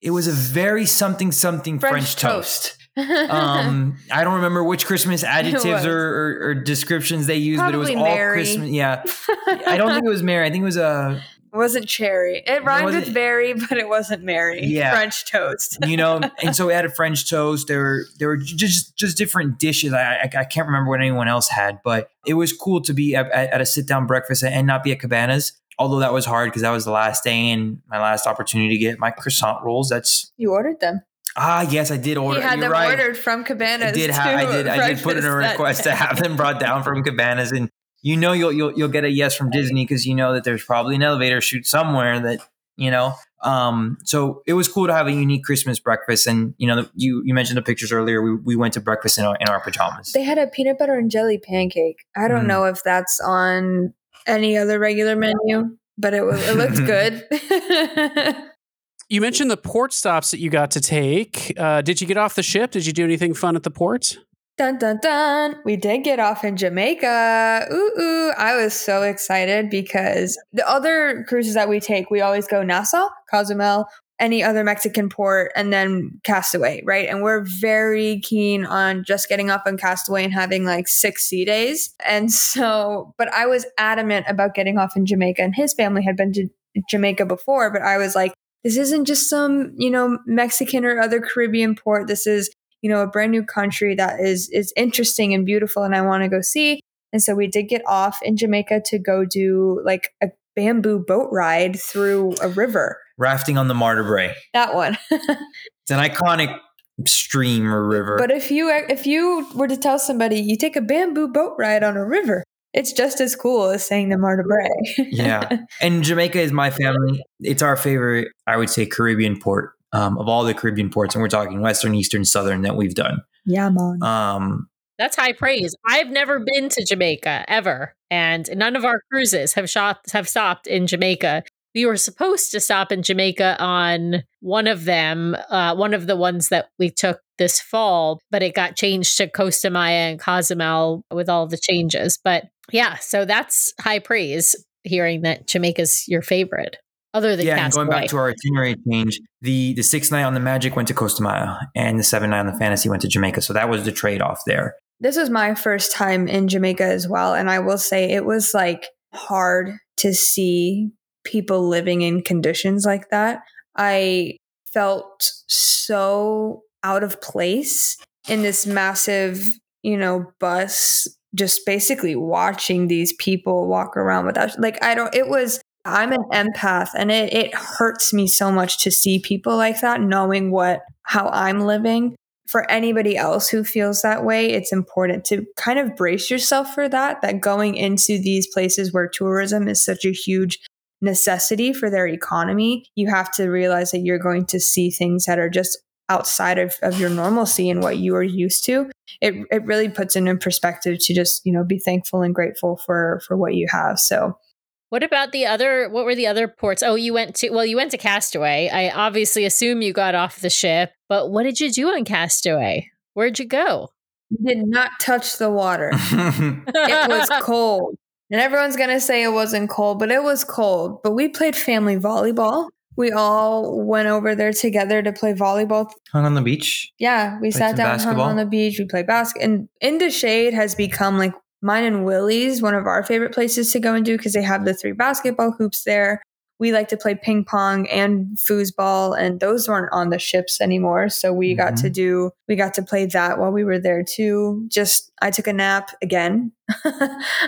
it was a very something something French, French toast. toast um, I don't remember which Christmas adjectives or, or, or, descriptions they used, Probably but it was all Christmas. Yeah, I don't think it was Mary. I think it was a. Uh, it wasn't cherry. It rhymed with berry, but it wasn't Mary. Yeah, French toast. you know, and so we had a French toast. There were there were just just different dishes. I, I, I can't remember what anyone else had, but it was cool to be at, at a sit down breakfast and not be at Cabanas although that was hard because that was the last day and my last opportunity to get my croissant rolls. That's you ordered them. Ah, yes, I did order. He had You're them right. ordered from Cabanas. I did. Have, I did. I did put in a request to have them brought down from Cabanas, and you know you'll you'll, you'll get a yes from Disney because you know that there's probably an elevator chute somewhere that you know. Um, so it was cool to have a unique Christmas breakfast, and you know you you mentioned the pictures earlier. We, we went to breakfast in our in our pajamas. They had a peanut butter and jelly pancake. I don't mm. know if that's on any other regular menu, but it was it looked good. You mentioned the port stops that you got to take. Uh, did you get off the ship? Did you do anything fun at the port? Dun dun dun. We did get off in Jamaica. Ooh, ooh. I was so excited because the other cruises that we take, we always go Nassau, Cozumel, any other Mexican port, and then Castaway, right? And we're very keen on just getting off on Castaway and having like six sea days. And so, but I was adamant about getting off in Jamaica, and his family had been to Jamaica before, but I was like, this isn't just some, you know, Mexican or other Caribbean port. This is, you know, a brand new country that is is interesting and beautiful and I want to go see. And so we did get off in Jamaica to go do like a bamboo boat ride through a river. Rafting on the Martha Brae. That one. it's an iconic stream or river. But if you if you were to tell somebody you take a bamboo boat ride on a river, it's just as cool as saying the Martha Brae. yeah. And Jamaica is my family. It's our favorite, I would say, Caribbean port um, of all the Caribbean ports. And we're talking Western, Eastern, Southern that we've done. Yeah, man. Um, That's high praise. I've never been to Jamaica ever. And none of our cruises have shot have stopped in Jamaica we were supposed to stop in Jamaica on one of them, uh, one of the ones that we took this fall, but it got changed to Costa Maya and Cozumel with all the changes. But yeah, so that's high praise hearing that Jamaica's your favorite. Other than yeah, and going back to our itinerary change, the the sixth night on the Magic went to Costa Maya, and the seventh night on the Fantasy went to Jamaica. So that was the trade off there. This was my first time in Jamaica as well, and I will say it was like hard to see people living in conditions like that. I felt so out of place in this massive, you know, bus, just basically watching these people walk around without, like, I don't, it was, I'm an empath and it, it hurts me so much to see people like that, knowing what, how I'm living. For anybody else who feels that way, it's important to kind of brace yourself for that, that going into these places where tourism is such a huge necessity for their economy, you have to realize that you're going to see things that are just outside of, of your normalcy and what you are used to. It it really puts it in perspective to just, you know, be thankful and grateful for for what you have. So what about the other what were the other ports? Oh, you went to well, you went to Castaway. I obviously assume you got off the ship, but what did you do on Castaway? Where'd you go? did not touch the water. it was cold. And everyone's going to say it wasn't cold, but it was cold. But we played family volleyball. We all went over there together to play volleyball. Hung on the beach. Yeah, we sat down, basketball. hung on the beach. We played basketball. And In the Shade has become like mine and Willie's one of our favorite places to go and do because they have the three basketball hoops there we like to play ping pong and foosball and those weren't on the ships anymore so we mm-hmm. got to mm-hmm. do we got to play that while we were there too just i took a nap again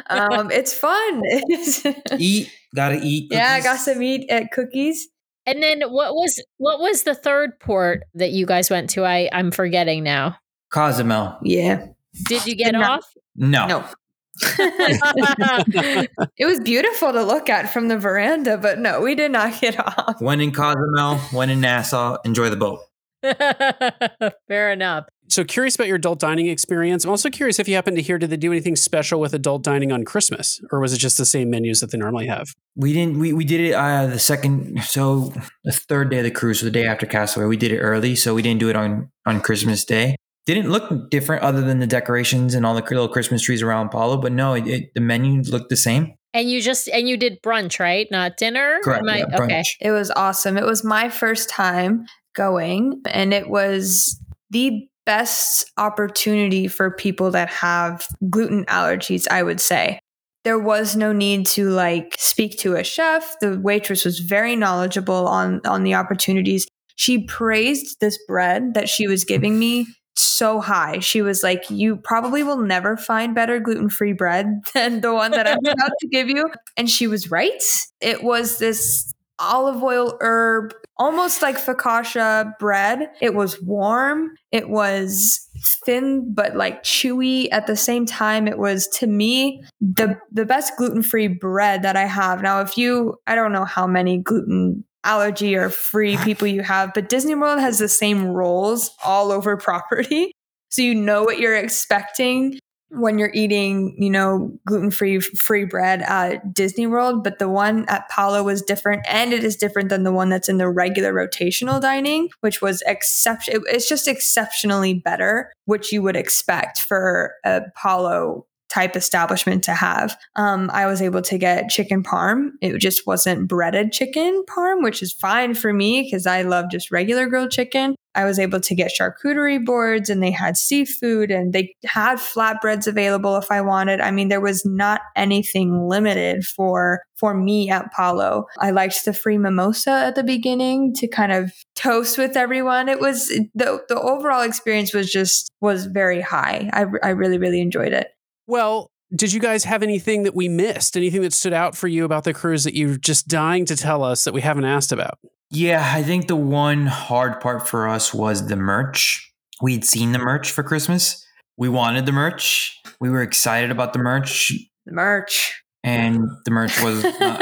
um, it's fun eat gotta eat cookies. yeah i got some eat at cookies and then what was what was the third port that you guys went to? I i'm forgetting now. Cozumel. Yeah. Did you get off? No. No. It was beautiful to look at from the veranda, but no, we did not get off. When in Cozumel, when in Nassau, enjoy the boat. Fair enough. So curious about your adult dining experience. I'm also curious if you happen to hear, did they do anything special with adult dining on Christmas, or was it just the same menus that they normally have? We didn't. We, we did it uh, the second, so the third day of the cruise, so the day after Castaway. We did it early, so we didn't do it on on Christmas Day didn't look different other than the decorations and all the little Christmas trees around Palo. But no, it, it, the menu looked the same. And you just and you did brunch, right? Not dinner. Correct. I, yeah, okay. It was awesome. It was my first time going, and it was the best opportunity for people that have gluten allergies. I would say there was no need to like speak to a chef. The waitress was very knowledgeable on on the opportunities. She praised this bread that she was giving me so high. She was like, You probably will never find better gluten free bread than the one that I'm about to give you. And she was right. It was this olive oil herb, almost like focaccia bread. It was warm. It was thin but like chewy at the same time. It was to me the the best gluten-free bread that I have. Now if you I don't know how many gluten allergy or free people you have, but Disney World has the same rolls all over property. So you know what you're expecting when you're eating, you know, gluten-free free bread at Disney World, but the one at Palo was different and it is different than the one that's in the regular rotational dining, which was exception it's just exceptionally better, which you would expect for a Palo type establishment to have. Um, I was able to get chicken parm. It just wasn't breaded chicken parm, which is fine for me because I love just regular grilled chicken. I was able to get charcuterie boards and they had seafood and they had flatbreads available if I wanted. I mean, there was not anything limited for for me at Palo. I liked the free mimosa at the beginning to kind of toast with everyone. It was the the overall experience was just was very high. I I really really enjoyed it. Well, did you guys have anything that we missed? Anything that stood out for you about the cruise that you're just dying to tell us that we haven't asked about? Yeah, I think the one hard part for us was the merch. We'd seen the merch for Christmas. We wanted the merch. We were excited about the merch. The merch. And the merch was not,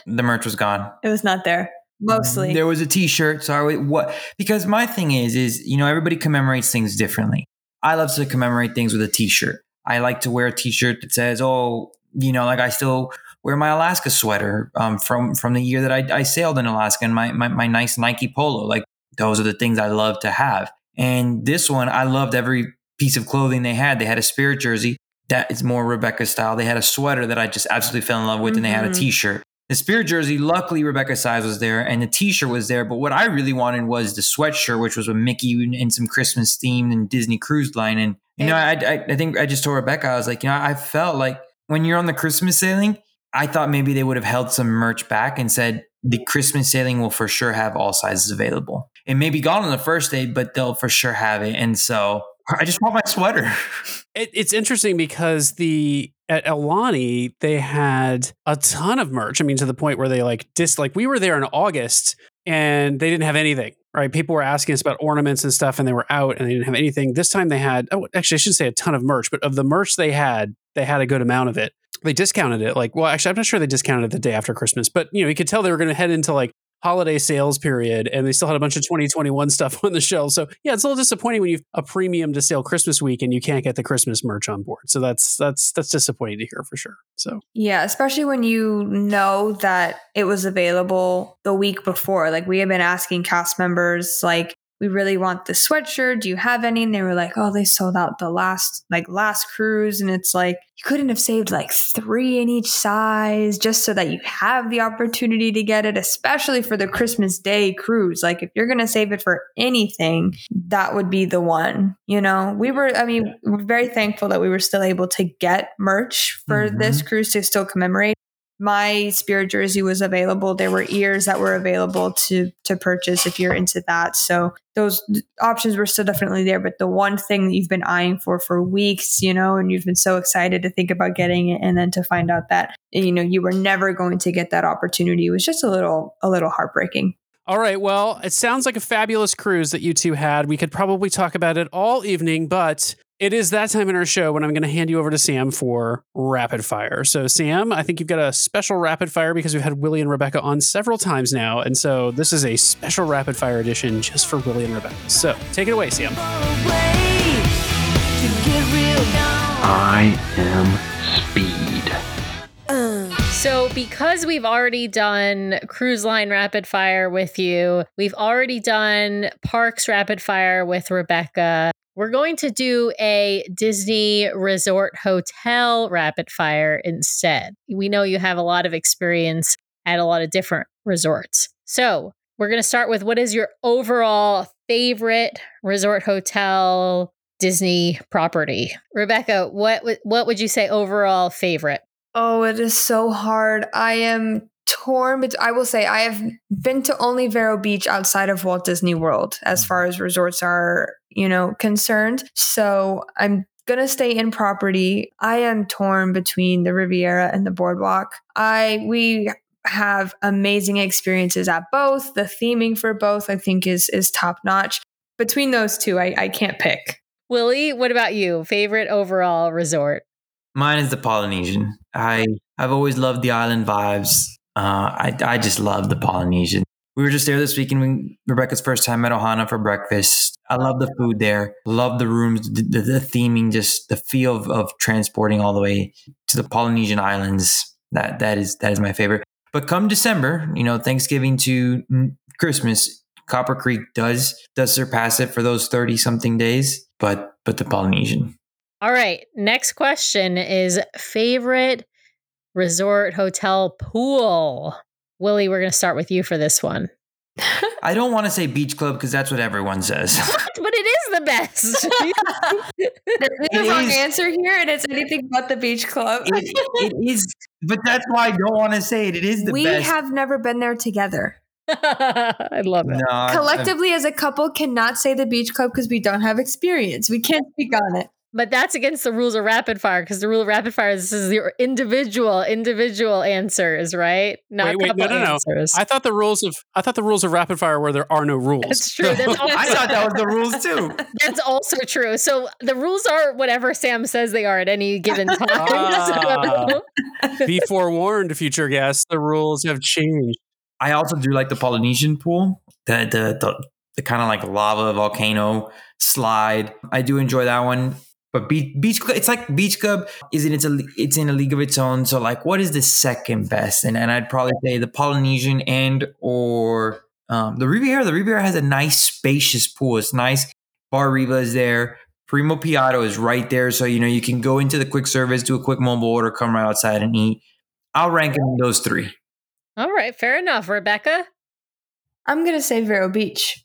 the merch was gone. It was not there. Mostly. There was a t-shirt. Sorry, what because my thing is is, you know, everybody commemorates things differently. I love to commemorate things with a t-shirt. I like to wear a T-shirt that says, "Oh, you know, like I still wear my Alaska sweater um, from from the year that I, I sailed in Alaska and my, my my nice Nike polo. Like those are the things I love to have. And this one, I loved every piece of clothing they had. They had a spirit jersey that is more Rebecca style. They had a sweater that I just absolutely fell in love with, mm-hmm. and they had a mm-hmm. T-shirt. The spirit jersey, luckily Rebecca size was there, and the T-shirt was there. But what I really wanted was the sweatshirt, which was with Mickey and some Christmas themed and Disney Cruise Line. And you know, I, I, I think I just told Rebecca, I was like, you know, I felt like when you're on the Christmas sailing, I thought maybe they would have held some merch back and said the Christmas sailing will for sure have all sizes available. It may be gone on the first day, but they'll for sure have it. And so I just want my sweater. It, it's interesting because the at Aulani they had a ton of merch. I mean, to the point where they like dis like we were there in August and they didn't have anything right? People were asking us about ornaments and stuff, and they were out and they didn't have anything. This time they had, oh, actually, I shouldn't say a ton of merch, but of the merch they had, they had a good amount of it. They discounted it. Like, well, actually, I'm not sure they discounted it the day after Christmas, but you know, you could tell they were going to head into like holiday sales period and they still had a bunch of 2021 stuff on the shelf. So yeah, it's a little disappointing when you've a premium to sale Christmas week and you can't get the Christmas merch on board. So that's that's that's disappointing to hear for sure. So yeah, especially when you know that it was available the week before. Like we have been asking cast members like we really want the sweatshirt. Do you have any? And they were like, oh, they sold out the last, like last cruise. And it's like, you couldn't have saved like three in each size just so that you have the opportunity to get it, especially for the Christmas Day cruise. Like, if you're going to save it for anything, that would be the one. You know, we were, I mean, we're very thankful that we were still able to get merch for mm-hmm. this cruise to still commemorate my spirit jersey was available. There were ears that were available to to purchase if you're into that. So those options were still definitely there. But the one thing that you've been eyeing for for weeks, you know, and you've been so excited to think about getting it, and then to find out that you know you were never going to get that opportunity was just a little a little heartbreaking. All right. Well, it sounds like a fabulous cruise that you two had. We could probably talk about it all evening, but it is that time in our show when I'm going to hand you over to Sam for rapid fire. So, Sam, I think you've got a special rapid fire because we've had Willie and Rebecca on several times now. And so, this is a special rapid fire edition just for Willie and Rebecca. So, take it away, Sam. I am speed. So, because we've already done cruise line rapid fire with you, we've already done parks rapid fire with Rebecca. We're going to do a Disney resort hotel rapid fire instead. We know you have a lot of experience at a lot of different resorts. So, we're going to start with what is your overall favorite resort hotel Disney property? Rebecca, what what would you say overall favorite? Oh, it is so hard. I am torn but I will say I have been to only Vero Beach outside of Walt Disney World as far as resorts are, you know, concerned. So I'm gonna stay in property. I am torn between the Riviera and the Boardwalk. I we have amazing experiences at both. The theming for both I think is is top notch. Between those two, I, I can't pick. Willie, what about you? Favorite overall resort? Mine is the Polynesian. I I've always loved the island vibes. Uh, I, I just love the Polynesian. We were just there this weekend Rebecca's first time at Ohana for breakfast. I love the food there. Love the rooms, the, the, the theming, just the feel of, of transporting all the way to the Polynesian islands. That that is that is my favorite. But come December, you know, Thanksgiving to Christmas, Copper Creek does does surpass it for those thirty something days. But but the Polynesian. All right. Next question is favorite resort hotel pool. Willie, we're going to start with you for this one. I don't want to say beach club because that's what everyone says. but it is the best. There's a wrong answer here, and it's anything but the beach club. it, it is, but that's why I don't want to say it. It is the we best. have never been there together. I love it. no, I- Collectively, as a couple, cannot say the beach club because we don't have experience. We can't speak on it. But that's against the rules of rapid fire because the rule of rapid fire is this is your individual individual answers, right? Not Wait, wait, no, no, no. answers. I thought the rules of I thought the rules of rapid fire were there are no rules. That's true. That's also, I thought that was the rules too. that's also true. So the rules are whatever Sam says they are at any given time. Ah. So- Be forewarned, future guests. The rules have changed. I also do like the Polynesian pool, the the the, the kind of like lava volcano slide. I do enjoy that one. But beach, beach club, it's like beach club is in it's a it's in a league of its own. So like, what is the second best? And and I'd probably say the Polynesian and or um, the Riviera. The Riviera has a nice spacious pool. It's nice. Bar Riva is there. Primo Piatto is right there. So you know you can go into the quick service, do a quick mobile order, come right outside and eat. I'll rank them those three. All right, fair enough. Rebecca? I'm gonna say Vero Beach.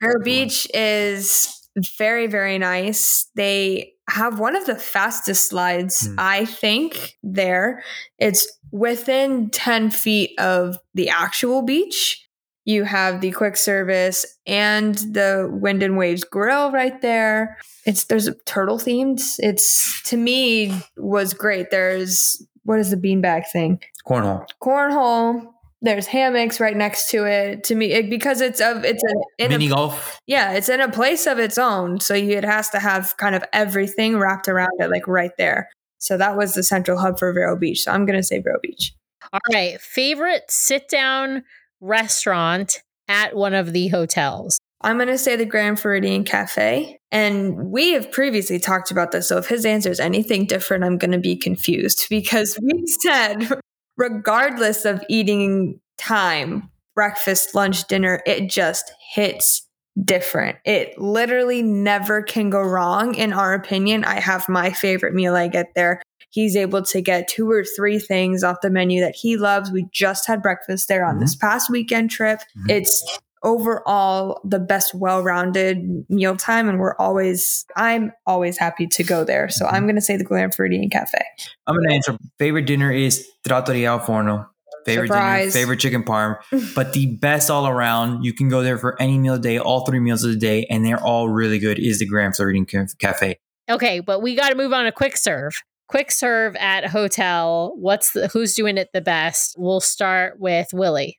Vero Beach is very, very nice. They have one of the fastest slides, Hmm. I think, there. It's within 10 feet of the actual beach. You have the quick service and the wind and waves grill right there. It's there's a turtle themed. It's to me was great. There's what is the beanbag thing? Cornhole. cornhole. There's hammocks right next to it. To me, it, because it's of it's a, in Mini a golf. yeah, it's in a place of its own. So you, it has to have kind of everything wrapped around it, like right there. So that was the central hub for Vero Beach. So I'm gonna say Vero Beach. All right. Favorite sit down restaurant at one of the hotels? I'm gonna say the Grand Floridian Cafe. And we have previously talked about this. So if his answer is anything different, I'm gonna be confused because we said regardless of eating time, breakfast, lunch, dinner, it just hits different. It literally never can go wrong. In our opinion, I have my favorite meal I get there. He's able to get two or three things off the menu that he loves. We just had breakfast there on this past weekend trip. Mhm. It's overall the best well-rounded mealtime and we're always I'm always happy to go there. So I'm mm-hmm. going to say the Grand Floridian Cafe. I'm gonna answer. Favorite dinner is trattoria al forno. Favorite Surprise. dinner, favorite chicken parm, but the best all around. You can go there for any meal a day, all three meals of the day, and they're all really good. Is the Grand Floridian Cafe? Okay, but we got to move on to quick serve. Quick serve at hotel. What's the who's doing it the best? We'll start with Willie.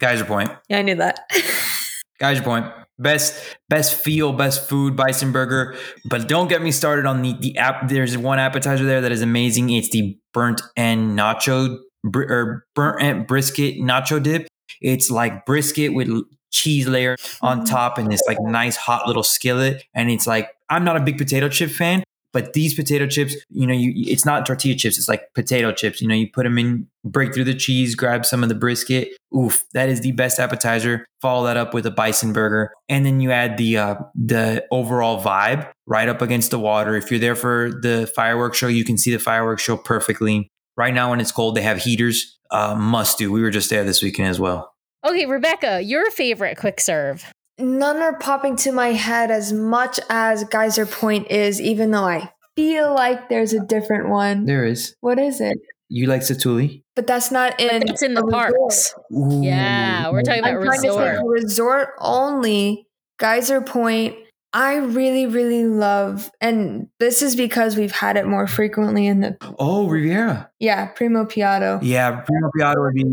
Geyser Point. Yeah, I knew that. Geyser Point. Best, best feel, best food, bison burger. But don't get me started on the the app. There's one appetizer there that is amazing. It's the burnt and nacho br- or burnt end brisket nacho dip. It's like brisket with cheese layer on mm-hmm. top and this like nice hot little skillet. And it's like I'm not a big potato chip fan, but these potato chips, you know, you it's not tortilla chips. It's like potato chips. You know, you put them in, break through the cheese, grab some of the brisket. Oof, that is the best appetizer. Follow that up with a bison burger, and then you add the uh, the overall vibe right up against the water. If you're there for the fireworks show, you can see the fireworks show perfectly. Right now, when it's cold, they have heaters. Uh, must do. We were just there this weekend as well. Okay, Rebecca, your favorite quick serve. None are popping to my head as much as Geyser Point is, even though I feel like there's a different one. There is. What is it? You like Satu'li? But that's not in. It's in the a resort. parks. Yeah, we're talking I'm about trying to say resort. resort only. Geyser Point. I really, really love, and this is because we've had it more frequently in the Oh, Riviera. yeah Primo Piatto. Yeah, Primo Piatto would be.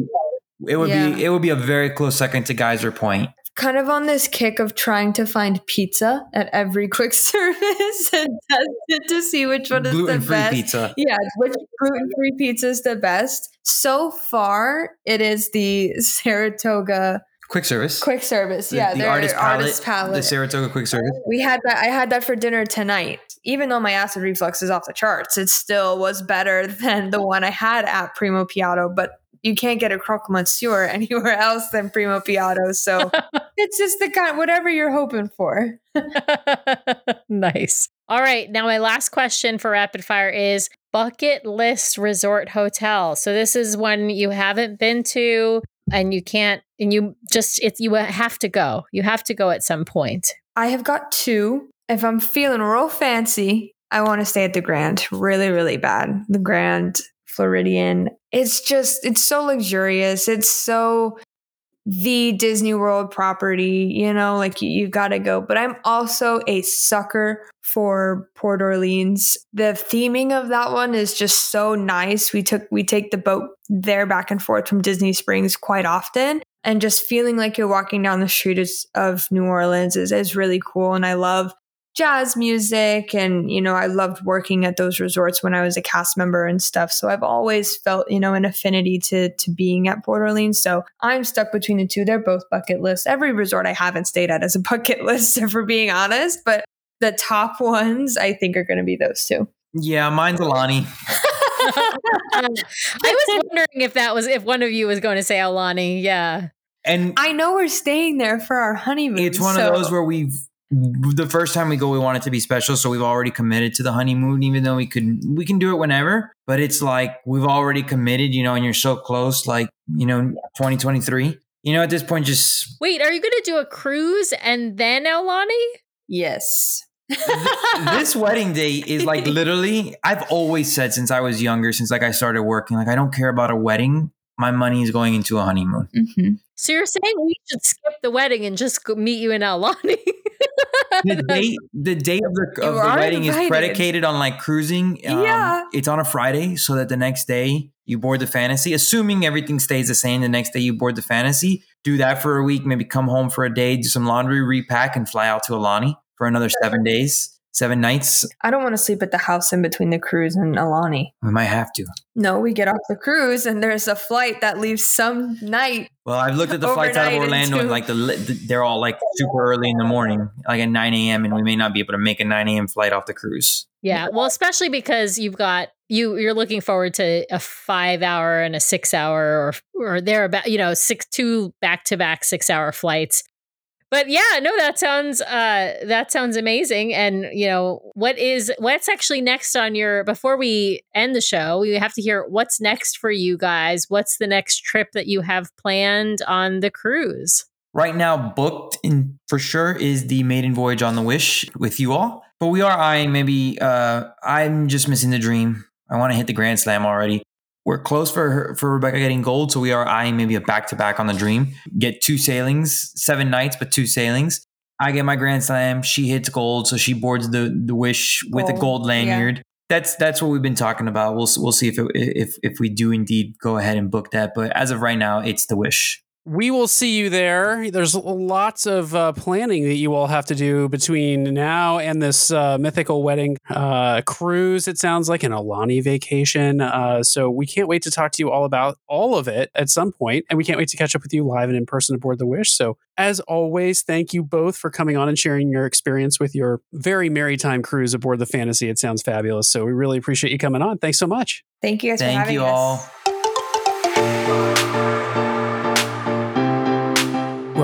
It would Yeah. be. It would be a very close second to Geyser Point. Kind of on this kick of trying to find pizza at every quick service and test it to see which one is the Gluten free best. pizza. Yeah, which gluten free pizza is the best? So far, it is the Saratoga Quick service. quick service. The- yeah, the artist palette, artist palette. The Saratoga quick service. we had that. I had that for dinner tonight. Even though my acid reflux is off the charts, it still was better than the one I had at Primo Piatto. But you can't get a croque monsieur anywhere else than Primo Piatto. So it's just the kind whatever you're hoping for. nice. All right. Now, my last question for rapid fire is bucket list resort hotel. So, this is one you haven't been to and you can't, and you just, it's, you have to go. You have to go at some point. I have got two. If I'm feeling real fancy, I want to stay at the Grand really, really bad. The Grand Floridian. It's just, it's so luxurious. It's so the Disney World property, you know, like you, you got to go. But I'm also a sucker for Port Orleans. The theming of that one is just so nice. We took we take the boat there back and forth from Disney Springs quite often. And just feeling like you're walking down the street of New Orleans is, is really cool. And I love jazz music and you know i loved working at those resorts when i was a cast member and stuff. So i've always felt you know an affinity to to being at port orleans. So i'm stuck between the two. They're both bucket lists. Every resort i haven't stayed at is a bucket list for being honest but the top ones i think are going to be those two. Yeah mine's Aulani. I was wondering if that was if one of you was going to say Aulani yeah. And i know we're staying there for our honeymoon it's one so. of those where we've the first time we go we want it to be special. So we've already committed to the honeymoon even though we could we can do it whenever but it's like we've already committed you know and you're so close like you know 2023 you know at this point just wait are you going to do a cruise and then Aulani yes. This wedding day is like literally i've always said since i was younger since like i started working like i don't care about a wedding. My money is going into a honeymoon. Mm-hmm. so you're saying we should skip the wedding and just meet you in Aulani the date the date of the, of the wedding invited. is predicated on like cruising um, yeah. it's on a friday so that the next day you board the fantasy assuming everything stays the same the next day you board the fantasy. Do that for a week maybe come home for a day do some laundry repack and fly out to Aulani for another seven days seven nights. I don't want to sleep at the house in between the cruise and Aulani. We might have to. No, we get off the cruise and there's a flight that leaves some night. Well, I've looked at the flights out of Orlando and like the they're all like super early in the morning, like at 9 a.m. and we may not be able to make a 9 a.m. flight off the cruise. Yeah, well, especially because you've got you you're looking forward to a five hour and a six hour or or there about you know six two back to back six hour flights but yeah, no, that sounds uh that sounds amazing. And you know, what is what's actually next on your before we end the show, we have to hear what's next for you guys. What's the next trip that you have planned on the cruise? Right now, booked in for sure is the maiden voyage on the Wish with you all. But we are eyeing maybe uh I'm just missing the dream. I want to hit the Grand Slam already we're close for her, for Rebecca getting gold, so we are eyeing maybe a back to back on the Dream. Get two sailings, seven nights, but two sailings. I get my Grand Slam. She hits gold, so she boards the the Wish with gold. a gold lanyard. Yeah. That's that's what we've been talking about. We'll we'll see if it, if if we do indeed go ahead and book that. But as of right now, it's the Wish we will see you there. There's lots of uh, planning that you all have to do between now and this uh, mythical wedding uh, cruise. It sounds like an Aulani vacation. Uh, so we can't wait to talk to you all about all of it at some point, and we can't wait to catch up with you live and in person aboard the Wish. So as always, thank you both for coming on and sharing your experience with your very merry time cruise aboard the Fantasy. It sounds fabulous. So we really appreciate you coming on. Thanks so much. Thank you. guys. Thank you all.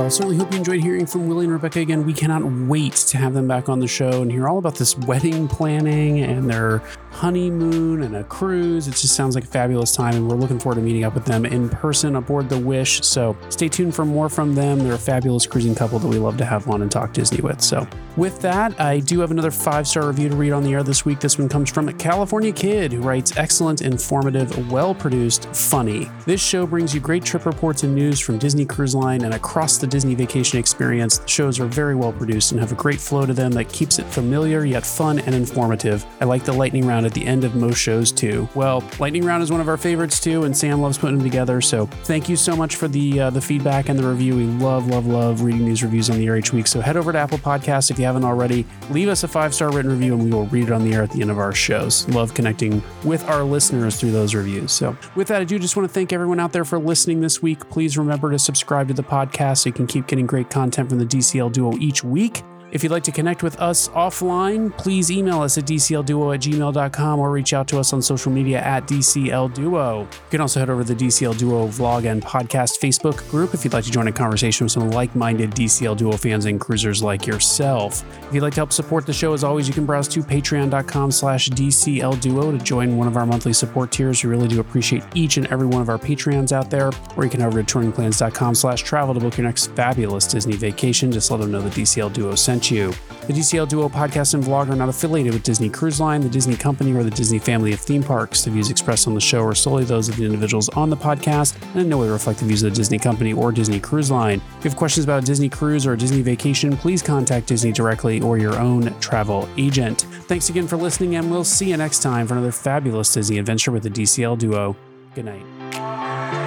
Well, certainly hope you enjoyed hearing from Willie and Rebecca again. We cannot wait to have them back on the show and hear all about this wedding planning and their honeymoon and a cruise. It just sounds like a fabulous time, and we're looking forward to meeting up with them in person aboard the Wish. So stay tuned for more from them. They're a fabulous cruising couple that we love to have on and talk Disney with. So with that, I do have another five star review to read on the air this week. This one comes from a California Kid, who writes excellent, informative, well produced, funny. This show brings you great trip reports and news from Disney Cruise Line and across the Disney vacation experience. The shows are very well produced and have a great flow to them that keeps it familiar yet fun and informative. I like the lightning round at the end of most shows too. Well, lightning round is one of our favorites too, and Sam loves putting them together. So thank you so much for the uh, the feedback and the review. We love, love, love reading these reviews on the air each week. So head over to Apple Podcasts if you haven't already. Leave us a five star written review, and we will read it on the air at the end of our shows. Love connecting with our listeners through those reviews. So with that, I do just want to thank everyone out there for listening this week. Please remember to subscribe to the podcast so you can keep getting great content from the DCL duo each week. If you'd like to connect with us offline, please email us at dclduo at gmail.com or reach out to us on social media at dclduo. You can also head over to the DCL Duo vlog and podcast Facebook group if you'd like to join a conversation with some like-minded DCL Duo fans and cruisers like yourself. If you'd like to help support the show, as always, you can browse to patreon.com slash dclduo to join one of our monthly support tiers. We really do appreciate each and every one of our Patreons out there. Or you can head over to touringplans.com slash travel to book your next fabulous Disney vacation. Just let them know the DCL Duo sent you. The DCL Duo podcast and vlog are not affiliated with Disney Cruise Line, the Disney Company, or the Disney family of theme parks. The views expressed on the show are solely those of the individuals on the podcast and in no way reflect the views of the Disney Company or Disney Cruise Line. If you have questions about a Disney cruise or a Disney vacation, please contact Disney directly or your own travel agent. Thanks again for listening, and we'll see you next time for another fabulous Disney adventure with the DCL Duo. Good night.